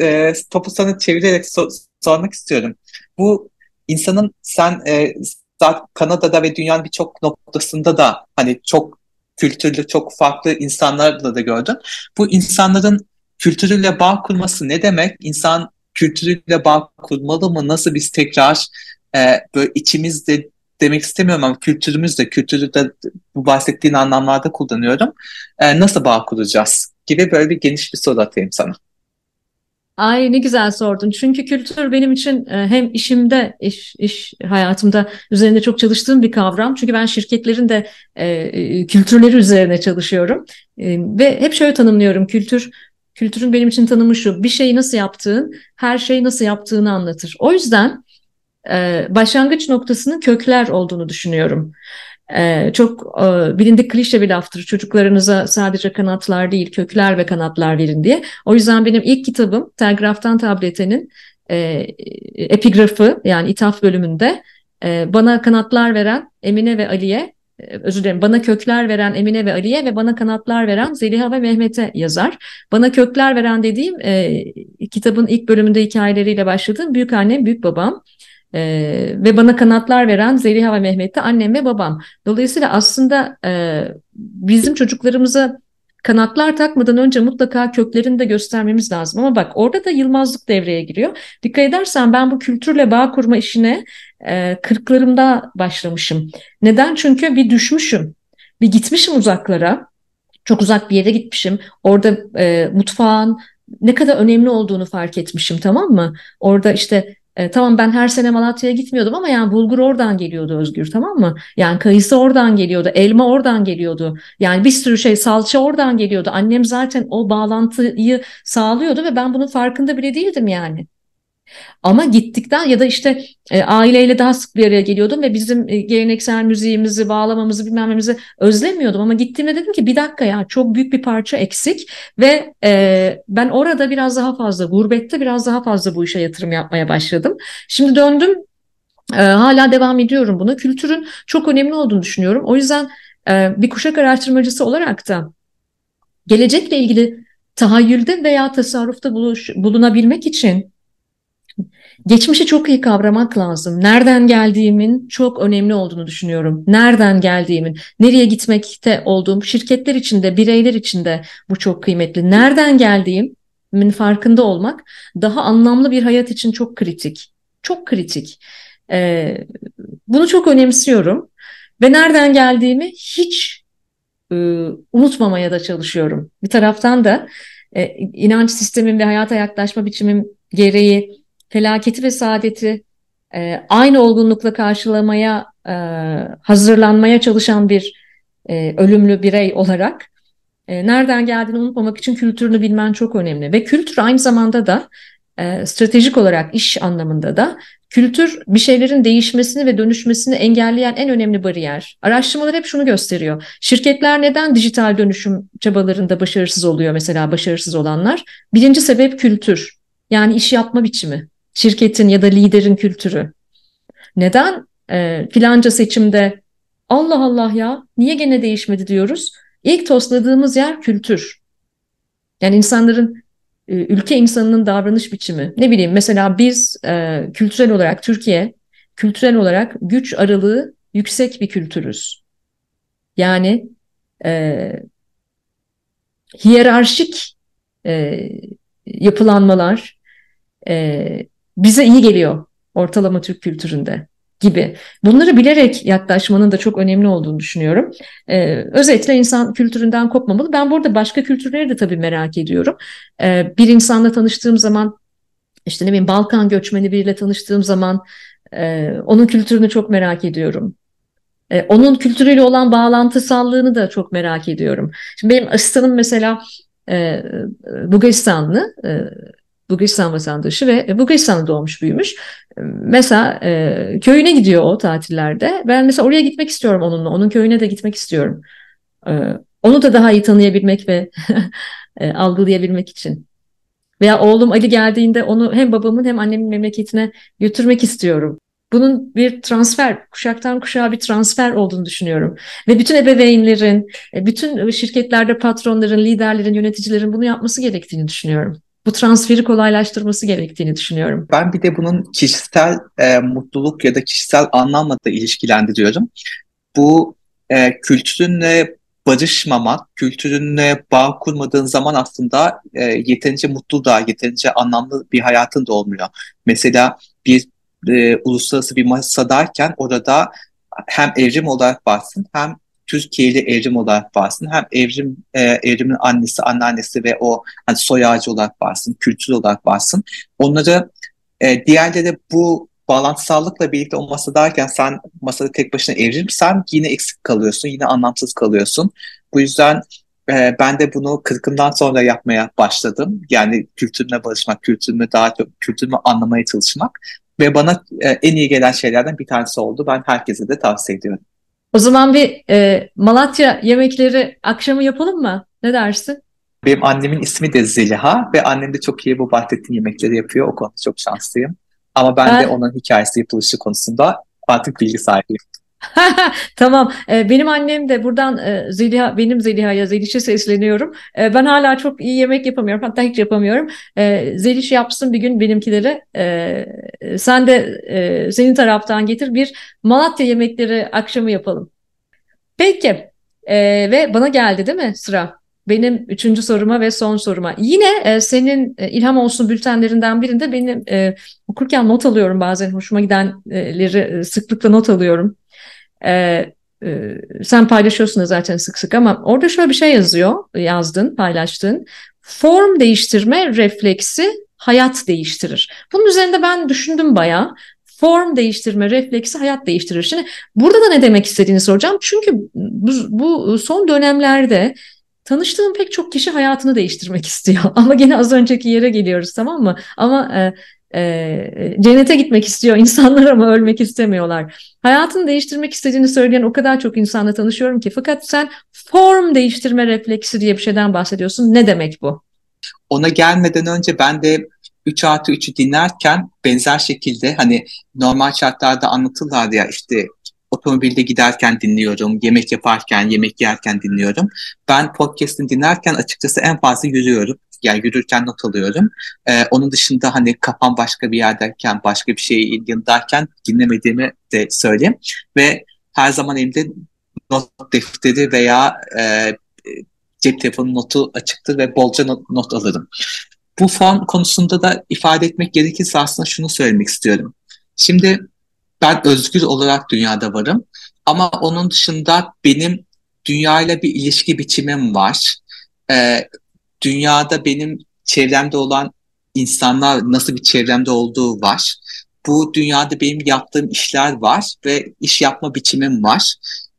e, topu sana çevirerek so sormak istiyorum. Bu insanın sen e, Kanada'da ve dünyanın birçok noktasında da hani çok kültürlü, çok farklı insanlarla da gördün. Bu insanların kültürüyle bağ kurması ne demek? İnsan kültürüyle bağ kurmalı mı? Nasıl biz tekrar e, böyle içimizde demek istemiyorum ama kültürümüzde, kültürü de bu bahsettiğin anlamlarda kullanıyorum. E, nasıl bağ kuracağız gibi böyle bir geniş bir soru atayım sana. Ay ne güzel sordun. Çünkü kültür benim için e, hem işimde, iş, iş hayatımda üzerinde çok çalıştığım bir kavram. Çünkü ben şirketlerin de e, e, kültürleri üzerine çalışıyorum. E, ve hep şöyle tanımlıyorum kültür. Kültürün benim için tanımı şu. Bir şeyi nasıl yaptığın, her şeyi nasıl yaptığını anlatır. O yüzden e, başlangıç noktasının kökler olduğunu düşünüyorum. E, çok e, bilindik klişe bir laftır. Çocuklarınıza sadece kanatlar değil, kökler ve kanatlar verin diye. O yüzden benim ilk kitabım Telgraftan Tablete'nin e, epigrafı yani ithaf bölümünde e, bana kanatlar veren Emine ve Ali'ye e, özür dilerim bana kökler veren Emine ve Ali'ye ve bana kanatlar veren Zeliha ve Mehmet'e yazar. Bana kökler veren dediğim e, kitabın ilk bölümünde hikayeleriyle başladığım büyük annem, büyük babam. Ee, ve bana kanatlar veren Zeliha ve Mehmet'te annem ve babam. Dolayısıyla aslında e, bizim çocuklarımıza kanatlar takmadan önce mutlaka köklerini de göstermemiz lazım. Ama bak orada da Yılmazlık devreye giriyor. Dikkat edersen ben bu kültürle bağ kurma işine e, kırklarımda başlamışım. Neden? Çünkü bir düşmüşüm. Bir gitmişim uzaklara. Çok uzak bir yere gitmişim. Orada e, mutfağın ne kadar önemli olduğunu fark etmişim tamam mı? Orada işte e, tamam ben her sene Malatya'ya gitmiyordum ama yani bulgur oradan geliyordu Özgür tamam mı? Yani kayısı oradan geliyordu, elma oradan geliyordu. Yani bir sürü şey salça oradan geliyordu. Annem zaten o bağlantıyı sağlıyordu ve ben bunun farkında bile değildim yani. Ama gittikten ya da işte e, aileyle daha sık bir araya geliyordum ve bizim e, geleneksel müziğimizi, bağlamamızı bilmem nemizi özlemiyordum. Ama gittiğimde dedim ki bir dakika ya çok büyük bir parça eksik ve e, ben orada biraz daha fazla, gurbette biraz daha fazla bu işe yatırım yapmaya başladım. Şimdi döndüm E, hala devam ediyorum buna. Kültürün çok önemli olduğunu düşünüyorum. O yüzden e, bir kuşak araştırmacısı olarak da gelecekle ilgili tahayyülde veya tasarrufta buluş, bulunabilmek için geçmişi çok iyi kavramak lazım. Nereden geldiğimin çok önemli olduğunu düşünüyorum. Nereden geldiğimin, nereye gitmekte olduğum, şirketler içinde, bireyler içinde bu çok kıymetli. Nereden geldiğimin farkında olmak daha anlamlı bir hayat için çok kritik. Çok kritik. Ee, bunu çok önemsiyorum ve nereden geldiğimi hiç e, unutmamaya da çalışıyorum. Bir taraftan da e, inanç sistemim ve hayata yaklaşma biçimim gereği felaketi ve saadeti e, aynı olgunlukla karşılamaya e, hazırlanmaya çalışan bir e, ölümlü birey olarak e, nereden geldiğini unutmamak için kültürünü bilmen çok önemli ve kültür aynı zamanda da e, stratejik olarak iş anlamında da kültür bir şeylerin değişmesini ve dönüşmesini engelleyen en önemli bariyer. Araştırmalar hep şunu gösteriyor. Şirketler neden dijital dönüşüm çabalarında başarısız oluyor mesela başarısız olanlar? Birinci sebep kültür. Yani iş yapma biçimi. Şirketin ya da liderin kültürü. Neden e, filanca seçimde Allah Allah ya niye gene değişmedi diyoruz? İlk tosladığımız yer kültür. Yani insanların e, ülke insanının davranış biçimi. Ne bileyim mesela biz e, kültürel olarak Türkiye kültürel olarak güç aralığı yüksek bir kültürüz. Yani e, hiyerarşik e, yapılanmalar e, bize iyi geliyor ortalama Türk kültüründe gibi. Bunları bilerek yaklaşmanın da çok önemli olduğunu düşünüyorum. Ee, özetle insan kültüründen kopmamalı. Ben burada başka kültürleri de tabii merak ediyorum. Ee, bir insanla tanıştığım zaman işte ne bileyim Balkan göçmeni biriyle tanıştığım zaman e, onun kültürünü çok merak ediyorum. E, onun kültürüyle olan bağlantısallığını da çok merak ediyorum. Şimdi benim asistanım mesela e, Bulgaristanlı. E, Bulgaristan vatandaşı ve Bulgaristan'da doğmuş büyümüş. Mesela e, köyüne gidiyor o tatillerde. Ben mesela oraya gitmek istiyorum onunla. Onun köyüne de gitmek istiyorum. E, onu da daha iyi tanıyabilmek ve e, algılayabilmek için. Veya oğlum Ali geldiğinde onu hem babamın hem annemin memleketine götürmek istiyorum. Bunun bir transfer, kuşaktan kuşağa bir transfer olduğunu düşünüyorum. Ve bütün ebeveynlerin, e, bütün şirketlerde patronların, liderlerin, yöneticilerin bunu yapması gerektiğini düşünüyorum bu transferi kolaylaştırması gerektiğini düşünüyorum. Ben bir de bunun kişisel e, mutluluk ya da kişisel anlamla da ilişkilendiriyorum. Bu e, kültürünle barışmamak, kültürünle bağ kurmadığın zaman aslında e, yeterince mutlu da, yeterince anlamlı bir hayatın da olmuyor. Mesela bir e, uluslararası bir masadayken orada hem evrim olarak varsın hem Türkiye'li evrim olarak varsın. Hem evrim e, evrimin annesi, anneannesi ve o hani soy ağacı olarak varsın, kültür olarak varsın. Onları e, diğerleri bu bağlantısallıkla birlikte o masadayken sen masada tek başına evrimsen yine eksik kalıyorsun, yine anlamsız kalıyorsun. Bu yüzden e, ben de bunu kırkımdan sonra yapmaya başladım. Yani kültürüne barışmak, kültürümü daha çok kültürümü anlamaya çalışmak ve bana e, en iyi gelen şeylerden bir tanesi oldu. Ben herkese de tavsiye ediyorum. O zaman bir e, Malatya yemekleri akşamı yapalım mı? Ne dersin? Benim annemin ismi de Zeliha ve annem de çok iyi bu bahsettiğin yemekleri yapıyor. O konuda çok şanslıyım. Ama ben, ben de onun hikayesi yapılışı konusunda artık bilgi sahibiyim. tamam. Ee, benim annem de buradan e, Zeliha, benim Zeliha'ya, Zeliş'e sesleniyorum. Ee, ben hala çok iyi yemek yapamıyorum. Hatta hiç yapamıyorum. Ee, Zeliş yapsın bir gün benimkileri. Sen de e, senin taraftan getir. Bir Malatya yemekleri akşamı yapalım. Peki. Ve bana geldi değil mi sıra? Benim üçüncü soruma ve son soruma. Yine e, senin e, ilham olsun bültenlerinden birinde benim e, okurken not alıyorum bazen hoşuma gidenleri e, sıklıkla not alıyorum. E, e, sen paylaşıyorsun da zaten sık sık ama orada şöyle bir şey yazıyor, yazdın, paylaştın. Form değiştirme refleksi hayat değiştirir. Bunun üzerinde ben düşündüm bayağı. Form değiştirme refleksi hayat değiştirir. Şimdi burada da ne demek istediğini soracağım. Çünkü bu, bu son dönemlerde tanıştığım pek çok kişi hayatını değiştirmek istiyor. Ama gene az önceki yere geliyoruz tamam mı? Ama e, e, cennete gitmek istiyor insanlar ama ölmek istemiyorlar. Hayatını değiştirmek istediğini söyleyen o kadar çok insanla tanışıyorum ki. Fakat sen form değiştirme refleksi diye bir şeyden bahsediyorsun. Ne demek bu? Ona gelmeden önce ben de 3 artı 3'ü dinlerken benzer şekilde hani normal şartlarda anlatırlar ya işte otomobilde giderken dinliyorum, yemek yaparken, yemek yerken dinliyorum. Ben podcast'ini dinlerken açıkçası en fazla yürüyorum. Yani yürürken not alıyorum. Ee, onun dışında hani kafam başka bir yerdeyken, başka bir şeyin yanındayken dinlemediğimi de söyleyeyim. Ve her zaman elimde not defteri veya e, cep telefonu notu açıktır ve bolca not, not alırım. Bu form konusunda da ifade etmek gerekirse aslında şunu söylemek istiyorum. Şimdi ben özgür olarak dünyada varım ama onun dışında benim dünyayla bir ilişki biçimim var. Ee, dünyada benim çevremde olan insanlar nasıl bir çevremde olduğu var. Bu dünyada benim yaptığım işler var ve iş yapma biçimim var.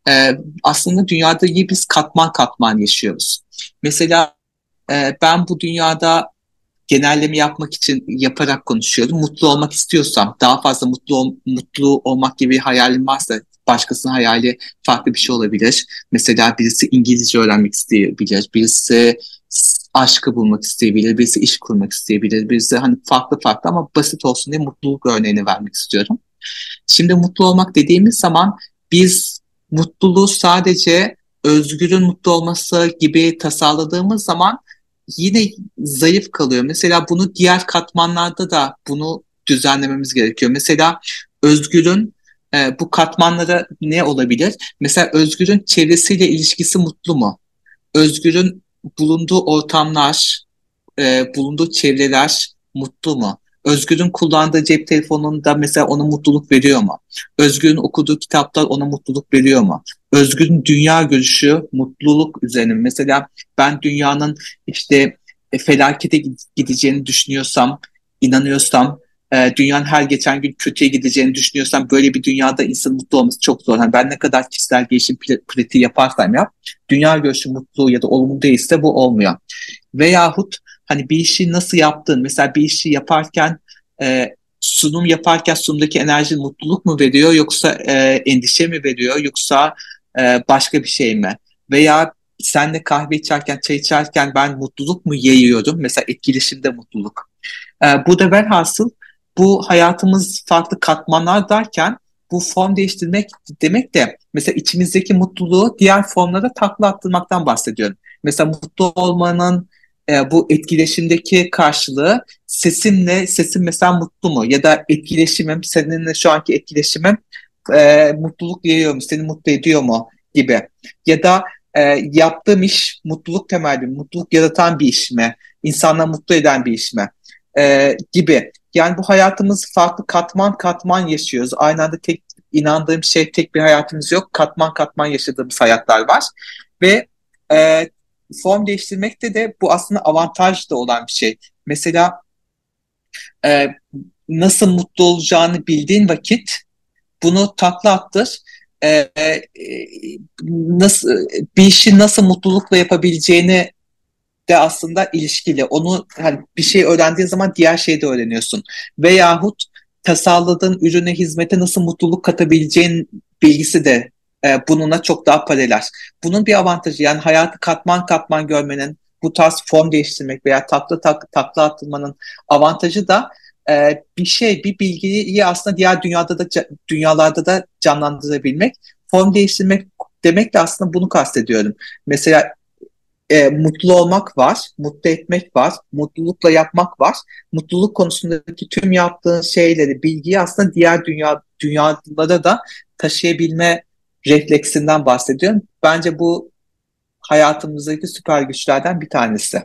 Ee, aslında dünyada biz katman katman yaşıyoruz. Mesela e, ben bu dünyada genelleme yapmak için yaparak konuşuyorum. Mutlu olmak istiyorsam, daha fazla mutlu ol, mutlu olmak gibi hayalim varsa başkasının hayali farklı bir şey olabilir. Mesela birisi İngilizce öğrenmek isteyebilir, birisi aşkı bulmak isteyebilir, birisi iş kurmak isteyebilir, birisi hani farklı farklı ama basit olsun diye mutluluk örneğini vermek istiyorum. Şimdi mutlu olmak dediğimiz zaman biz mutluluğu sadece özgürün mutlu olması gibi tasarladığımız zaman yine zayıf kalıyor. Mesela bunu diğer katmanlarda da bunu düzenlememiz gerekiyor. Mesela Özgür'ün e, bu katmanlara ne olabilir? Mesela Özgür'ün çevresiyle ilişkisi mutlu mu? Özgür'ün bulunduğu ortamlar, e, bulunduğu çevreler mutlu mu? Özgür'ün kullandığı cep telefonunda mesela ona mutluluk veriyor mu? Özgür'ün okuduğu kitaplar ona mutluluk veriyor mu? Özgür'ün dünya görüşü mutluluk üzerine. Mesela ben dünyanın işte e, felakete gideceğini düşünüyorsam, inanıyorsam, e, dünyanın her geçen gün kötüye gideceğini düşünüyorsam böyle bir dünyada insan mutlu olması çok zor. Yani ben ne kadar kişisel gelişim pratiği yaparsam yap, dünya görüşü mutlu ya da olumlu değilse bu olmuyor. Veyahut hani bir işi nasıl yaptın? Mesela bir işi yaparken e, sunum yaparken sunumdaki enerji mutluluk mu veriyor yoksa e, endişe mi veriyor yoksa e, başka bir şey mi? Veya senle kahve içerken, çay içerken ben mutluluk mu yayıyorum? Mesela etkileşimde mutluluk. E, bu da velhasıl bu hayatımız farklı katmanlar derken bu form değiştirmek demek de mesela içimizdeki mutluluğu diğer formlara takla attırmaktan bahsediyorum. Mesela mutlu olmanın e, bu etkileşimdeki karşılığı sesimle, sesim mesela mutlu mu? Ya da etkileşimim, seninle şu anki etkileşimim e, mutluluk yayıyor mu? Seni mutlu ediyor mu? Gibi. Ya da e, yaptığım iş mutluluk temelli, mutluluk yaratan bir iş mi? İnsanları mutlu eden bir iş mi? E, gibi. Yani bu hayatımız farklı katman katman yaşıyoruz. Aynı anda tek inandığım şey tek bir hayatımız yok. Katman katman yaşadığımız hayatlar var. Ve e, form değiştirmekte de bu aslında avantaj da olan bir şey. Mesela e, nasıl mutlu olacağını bildiğin vakit bunu takla attır. E, e, nasıl bir işi nasıl mutlulukla yapabileceğini de aslında ilişkili. Onu hani bir şey öğrendiğin zaman diğer şeyi de öğreniyorsun. Veyahut tasarladığın ürüne, hizmete nasıl mutluluk katabileceğin bilgisi de e, bununla çok daha paralel. Bunun bir avantajı yani hayatı katman katman görmenin, bu tarz form değiştirmek veya takla tak, takla atılmanın avantajı da e, bir şey, bir bilgiyi aslında diğer dünyada da dünyalarda da canlandırabilmek. Form değiştirmek demek de aslında bunu kastediyorum. Mesela e, mutlu olmak var, mutlu etmek var, mutlulukla yapmak var. Mutluluk konusundaki tüm yaptığın şeyleri, bilgiyi aslında diğer dünya dünyalara da taşıyabilme refleksinden bahsediyorum. Bence bu hayatımızdaki süper güçlerden bir tanesi.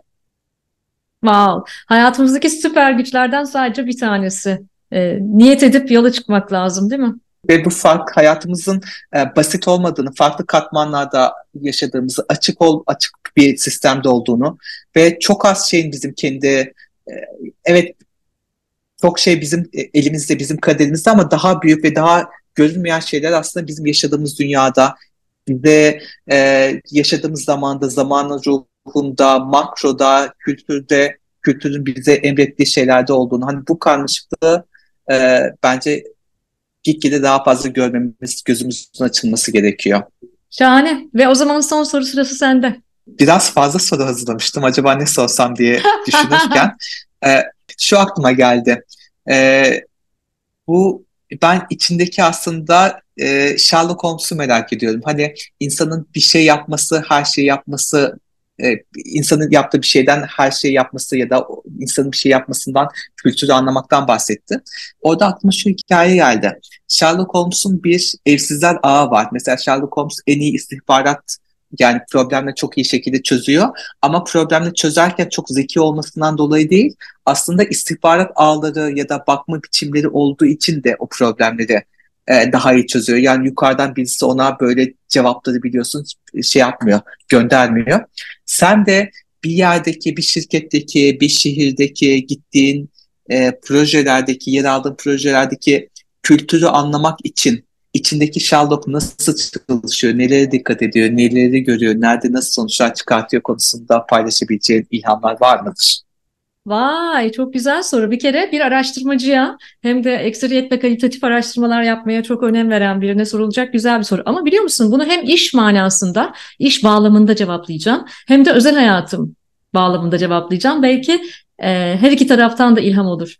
Wow. Hayatımızdaki süper güçlerden sadece bir tanesi. E, niyet edip yola çıkmak lazım değil mi? Ve bu fark hayatımızın e, basit olmadığını, farklı katmanlarda yaşadığımızı, açık ol, açık bir sistemde olduğunu ve çok az şeyin bizim kendi e, evet çok şey bizim e, elimizde, bizim kaderimizde ama daha büyük ve daha görünmeyen şeyler aslında bizim yaşadığımız dünyada, bize e, yaşadığımız zamanda, zamanın ruhunda, makroda, kültürde, kültürün bize emrettiği şeylerde olduğunu, hani bu karmaşıklığı e, bence gitgide daha fazla görmemiz, gözümüzün açılması gerekiyor. Şahane. Ve o zaman son soru sırası sende. Biraz fazla soru hazırlamıştım. Acaba ne sorsam diye düşünürken. e, şu aklıma geldi. Ee, bu ben içindeki aslında e, Sherlock Holmes'u merak ediyorum. Hani insanın bir şey yapması, her şeyi yapması, e, insanın yaptığı bir şeyden her şeyi yapması ya da insanın bir şey yapmasından kültürü anlamaktan bahsetti. Orada aklıma şu hikaye geldi. Sherlock Holmes'un bir evsizler ağı var. Mesela Sherlock Holmes en iyi istihbarat yani problemle çok iyi şekilde çözüyor. Ama problemle çözerken çok zeki olmasından dolayı değil, aslında istihbarat ağları ya da bakma biçimleri olduğu için de o problemleri e, daha iyi çözüyor. Yani yukarıdan birisi ona böyle cevapları biliyorsun şey yapmıyor, göndermiyor. Sen de bir yerdeki, bir şirketteki, bir şehirdeki gittiğin e, projelerdeki, yer aldığın projelerdeki kültürü anlamak için içindeki Sherlock nasıl çalışıyor, nelere dikkat ediyor, neleri görüyor, nerede nasıl sonuçlar çıkartıyor konusunda paylaşabileceğin ilhamlar var mıdır? Vay çok güzel soru. Bir kere bir araştırmacıya hem de ekseriyetle kalitatif araştırmalar yapmaya çok önem veren birine sorulacak güzel bir soru. Ama biliyor musun bunu hem iş manasında, iş bağlamında cevaplayacağım hem de özel hayatım bağlamında cevaplayacağım. Belki e, her iki taraftan da ilham olur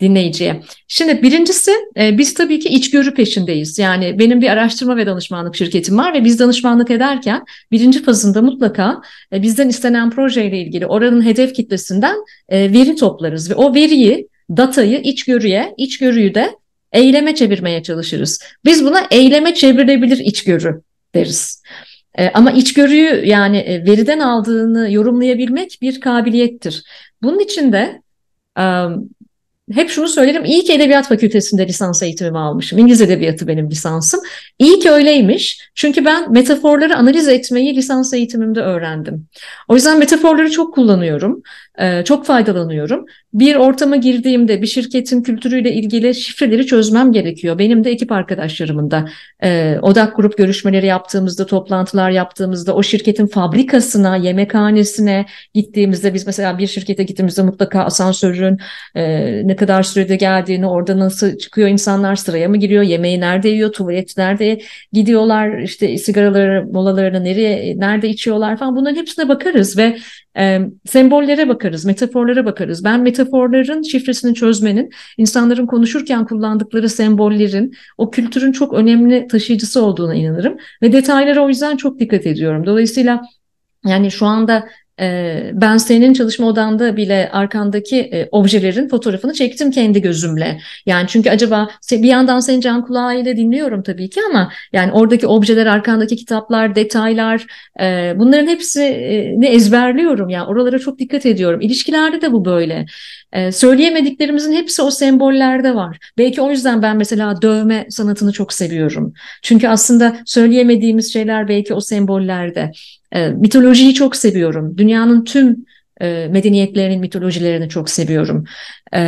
dinleyiciye. Şimdi birincisi e, biz tabii ki içgörü peşindeyiz. Yani benim bir araştırma ve danışmanlık şirketim var ve biz danışmanlık ederken birinci fazında mutlaka e, bizden istenen projeyle ilgili oranın hedef kitlesinden e, veri toplarız ve o veriyi, datayı içgörüye, içgörüyü de eyleme çevirmeye çalışırız. Biz buna eyleme çevrilebilir içgörü deriz. Ama içgörüyü yani veriden aldığını yorumlayabilmek bir kabiliyettir. Bunun için de hep şunu söylerim. İyi ki Edebiyat Fakültesi'nde lisans eğitimimi almışım. İngiliz Edebiyatı benim lisansım. İyi ki öyleymiş. Çünkü ben metaforları analiz etmeyi lisans eğitimimde öğrendim. O yüzden metaforları çok kullanıyorum. Çok faydalanıyorum. Bir ortama girdiğimde bir şirketin kültürüyle ilgili şifreleri çözmem gerekiyor. Benim de ekip arkadaşlarımın da odak grup görüşmeleri yaptığımızda, toplantılar yaptığımızda o şirketin fabrikasına, yemekhanesine gittiğimizde biz mesela bir şirkete gittiğimizde mutlaka asansörün ne kadar sürede geldiğini, orada nasıl çıkıyor insanlar sıraya mı giriyor, yemeği nerede yiyor, tuvalet nerede gidiyorlar, işte sigaraları, molalarını nereye, nerede içiyorlar falan bunların hepsine bakarız ve e, sembollere bakarız, metaforlara bakarız. Ben metaforların şifresini çözmenin, insanların konuşurken kullandıkları sembollerin, o kültürün çok önemli taşıyıcısı olduğuna inanırım. Ve detaylara o yüzden çok dikkat ediyorum. Dolayısıyla yani şu anda ben senin çalışma odanda bile arkandaki e, objelerin fotoğrafını çektim kendi gözümle. Yani çünkü acaba bir yandan seni can kulağıyla dinliyorum tabii ki ama yani oradaki objeler, arkandaki kitaplar, detaylar e, bunların hepsini ezberliyorum. Yani oralara çok dikkat ediyorum. İlişkilerde de bu böyle. E, söyleyemediklerimizin hepsi o sembollerde var. Belki o yüzden ben mesela dövme sanatını çok seviyorum. Çünkü aslında söyleyemediğimiz şeyler belki o sembollerde. E, mitolojiyi çok seviyorum. Dünyanın tüm e, medeniyetlerinin mitolojilerini çok seviyorum. E,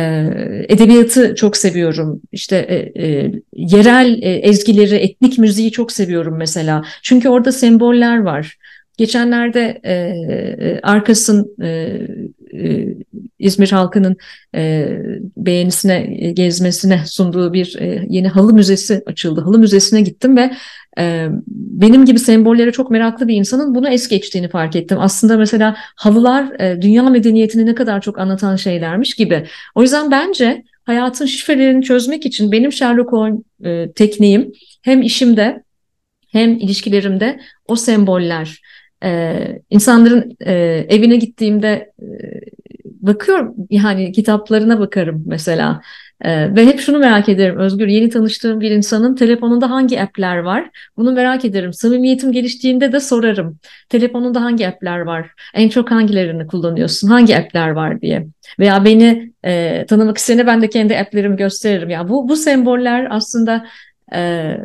edebiyatı çok seviyorum. İşte e, e, yerel ezgileri, etnik müziği çok seviyorum mesela. Çünkü orada semboller var. Geçenlerde e Arkas'ın e, e, İzmir halkının e, beğenisine, gezmesine sunduğu bir e, yeni halı müzesi açıldı. Halı müzesine gittim ve e, benim gibi sembollere çok meraklı bir insanın bunu es geçtiğini fark ettim. Aslında mesela halılar e, dünya medeniyetini ne kadar çok anlatan şeylermiş gibi. O yüzden bence hayatın şifrelerini çözmek için benim Sherlock Holmes e, tekniğim hem işimde hem ilişkilerimde o semboller. Ee, insanların e, evine gittiğimde e, bakıyorum yani kitaplarına bakarım mesela. Ee, ve hep şunu merak ederim Özgür yeni tanıştığım bir insanın telefonunda hangi app'ler var? Bunu merak ederim. Samimiyetim geliştiğinde de sorarım. Telefonunda hangi app'ler var? En çok hangilerini kullanıyorsun? Hangi app'ler var diye. Veya beni e, tanımak isteyene ben de kendi app'lerimi gösteririm. Ya bu bu semboller aslında e, e,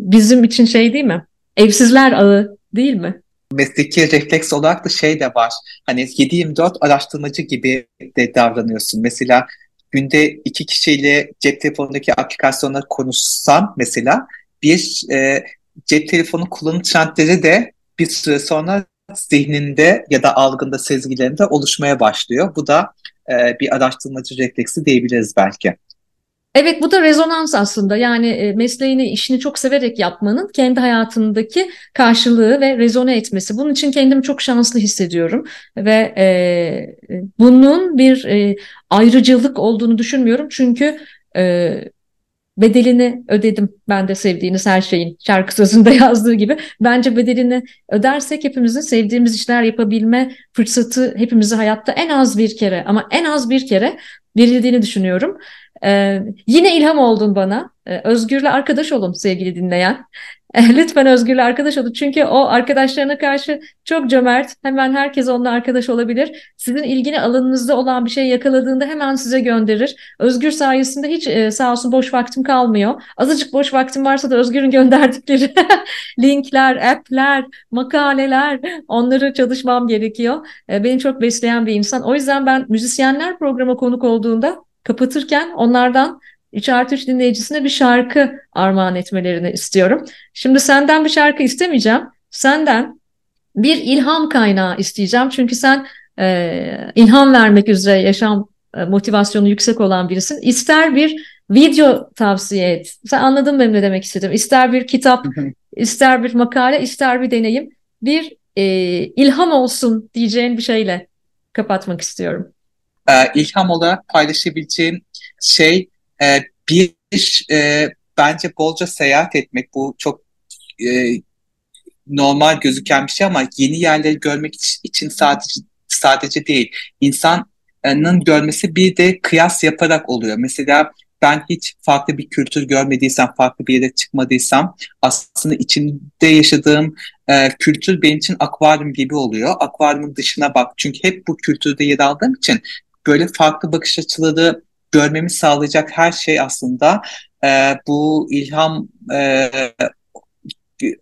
bizim için şey değil mi? Evsizler ağı değil mi? Mesleki refleks olarak da şey de var. Hani 7-24 araştırmacı gibi de davranıyorsun. Mesela günde iki kişiyle cep telefonundaki aplikasyonla konuşsan mesela bir e, cep telefonu kullanım trendleri de bir süre sonra zihninde ya da algında, sezgilerinde oluşmaya başlıyor. Bu da e, bir araştırmacı refleksi diyebiliriz belki. Evet bu da rezonans aslında yani e, mesleğini işini çok severek yapmanın kendi hayatındaki karşılığı ve rezone etmesi. Bunun için kendimi çok şanslı hissediyorum ve e, bunun bir e, ayrıcalık olduğunu düşünmüyorum çünkü e, bedelini ödedim ben de sevdiğiniz her şeyin şarkı sözünde yazdığı gibi. Bence bedelini ödersek hepimizin sevdiğimiz işler yapabilme fırsatı hepimizi hayatta en az bir kere ama en az bir kere verildiğini düşünüyorum. Ee, yine ilham oldun bana. Ee, Özgür'le arkadaş olun sevgili dinleyen. Lütfen Özgür'le arkadaş olun. Çünkü o arkadaşlarına karşı çok cömert. Hemen herkes onunla arkadaş olabilir. Sizin ilgini alanınızda olan bir şey yakaladığında hemen size gönderir. Özgür sayesinde hiç e, sağ olsun boş vaktim kalmıyor. Azıcık boş vaktim varsa da Özgür'ün gönderdikleri linkler, app'ler, makaleler onları çalışmam gerekiyor. E, beni çok besleyen bir insan. O yüzden ben müzisyenler programa konuk olduğunda kapatırken onlardan 3 artı 3 dinleyicisine bir şarkı armağan etmelerini istiyorum. Şimdi senden bir şarkı istemeyeceğim. Senden bir ilham kaynağı isteyeceğim. Çünkü sen e, ilham vermek üzere yaşam e, motivasyonu yüksek olan birisin. İster bir video tavsiye et. Sen anladın benim ne demek istedim. İster bir kitap, ister bir makale, ister bir deneyim. Bir e, ilham olsun diyeceğin bir şeyle kapatmak istiyorum e, ilham olarak paylaşabileceğim şey e, bir e, bence bolca seyahat etmek. Bu çok e, normal gözüken bir şey ama yeni yerleri görmek için sadece sadece değil. İnsanın görmesi bir de kıyas yaparak oluyor. Mesela ben hiç farklı bir kültür görmediysem, farklı bir yere çıkmadıysam aslında içinde yaşadığım e, kültür benim için akvaryum gibi oluyor. Akvaryumun dışına bak. Çünkü hep bu kültürde yer aldığım için böyle farklı bakış açıları görmemi sağlayacak her şey aslında e, bu ilham e,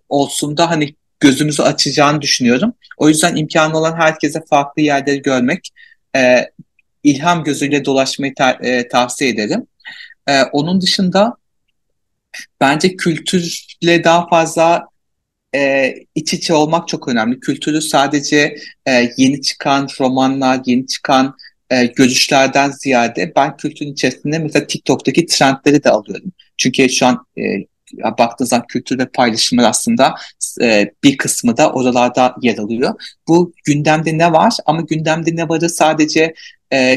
olsun da hani gözümüzü açacağını düşünüyorum. O yüzden imkanı olan herkese farklı yerleri görmek, e, ilham gözüyle dolaşmayı ta, e, tavsiye ederim. E, onun dışında bence kültürle daha fazla e, iç içe olmak çok önemli. Kültürü sadece e, yeni çıkan romanlar, yeni çıkan e, görüşlerden ziyade ben kültürün içerisinde mesela TikTok'taki trendleri de alıyorum. Çünkü şu an e, baktığınız zaman kültür ve paylaşımlar aslında e, bir kısmı da oralarda yer alıyor. Bu gündemde ne var ama gündemde ne varı sadece e,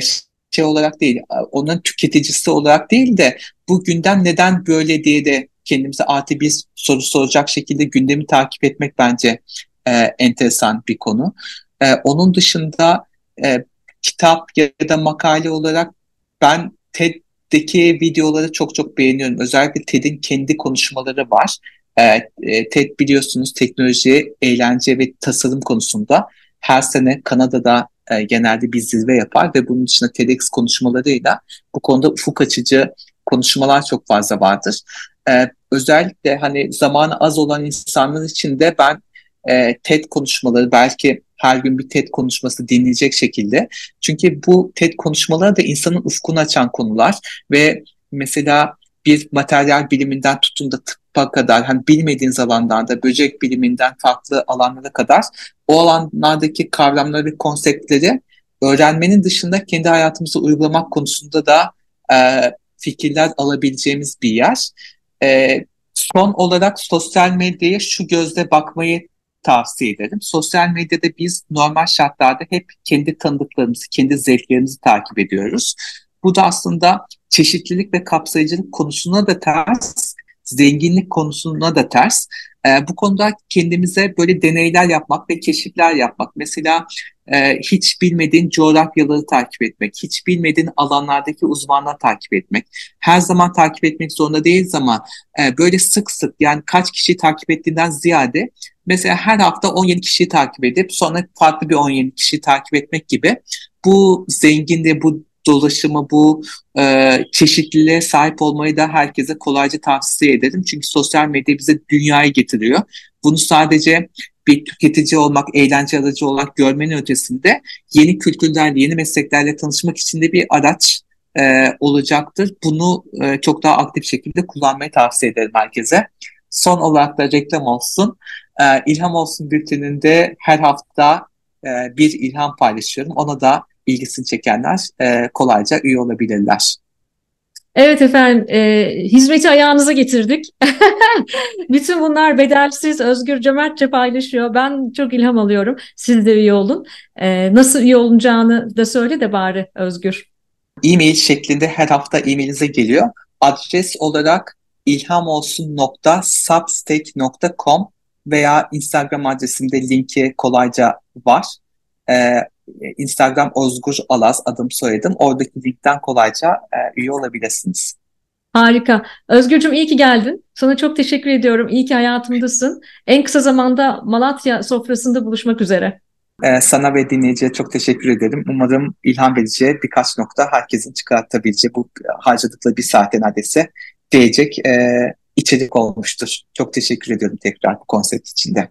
şey olarak değil, onun tüketicisi olarak değil de bu gündem neden böyle diye de kendimize artı bir soru soracak şekilde gündemi takip etmek bence e, enteresan bir konu. E, onun dışında e, kitap ya da makale olarak ben TED'deki videoları çok çok beğeniyorum. Özellikle TED'in kendi konuşmaları var. E, TED biliyorsunuz teknoloji, eğlence ve tasarım konusunda her sene Kanada'da e, genelde bir zirve yapar ve bunun dışında TEDx konuşmalarıyla bu konuda ufuk açıcı konuşmalar çok fazla vardır. E, özellikle hani zamanı az olan insanlar için de ben e, TED konuşmaları belki her gün bir TED konuşması dinleyecek şekilde. Çünkü bu TED konuşmaları da insanın ufkunu açan konular ve mesela bir materyal biliminden tutun da tıbba kadar hani bilmediğiniz alanlarda böcek biliminden farklı alanlara kadar o alanlardaki kavramları ve konseptleri öğrenmenin dışında kendi hayatımıza uygulamak konusunda da e, fikirler alabileceğimiz bir yer. E, son olarak sosyal medyaya şu gözle bakmayı tavsiye ederim. Sosyal medyada biz normal şartlarda hep kendi tanıdıklarımızı, kendi zevklerimizi takip ediyoruz. Bu da aslında çeşitlilik ve kapsayıcılık konusuna da ters, zenginlik konusuna da ters. E, bu konuda kendimize böyle deneyler yapmak ve keşifler yapmak. Mesela e, hiç bilmediğin coğrafyaları takip etmek, hiç bilmediğin alanlardaki uzmanları takip etmek. Her zaman takip etmek zorunda değiliz ama e, böyle sık sık yani kaç kişi takip ettiğinden ziyade mesela her hafta 17 kişiyi takip edip sonra farklı bir 17 kişiyi takip etmek gibi bu zenginliği, bu dolaşımı, bu e, çeşitliliğe sahip olmayı da herkese kolayca tavsiye ederim. Çünkü sosyal medya bize dünyayı getiriyor. Bunu sadece bir tüketici olmak, eğlence aracı olarak görmenin ötesinde yeni kültürlerle, yeni mesleklerle tanışmak için de bir araç e, olacaktır. Bunu e, çok daha aktif şekilde kullanmayı tavsiye ederim herkese. Son olarak da reklam olsun. E, İlham Olsun bülteninde her hafta e, bir ilham paylaşıyorum. Ona da ilgisini çekenler e, kolayca üye olabilirler. Evet efendim, e, hizmeti ayağınıza getirdik. Bütün bunlar bedelsiz, özgür, cömertçe paylaşıyor. Ben çok ilham alıyorum. Siz de üye olun. E, nasıl üye olunacağını da söyle de bari Özgür. E-mail şeklinde her hafta e-mailinize geliyor. Adres olarak ilhamolsun.substack.com veya Instagram adresimde linki kolayca var. Ee, Instagram Ozgur Alaz adım soyadım. Oradaki linkten kolayca e, üye olabilirsiniz. Harika. Özgürcüm iyi ki geldin. Sana çok teşekkür ediyorum. İyi ki hayatımdasın. En kısa zamanda Malatya sofrasında buluşmak üzere. Ee, sana ve dinleyiciye çok teşekkür ederim. Umarım ilham verici birkaç nokta herkesin çıkartabileceği bu harcadıkları bir saate neredeyse değecek e, içerik olmuştur. Çok teşekkür ediyorum tekrar bu konsept içinde.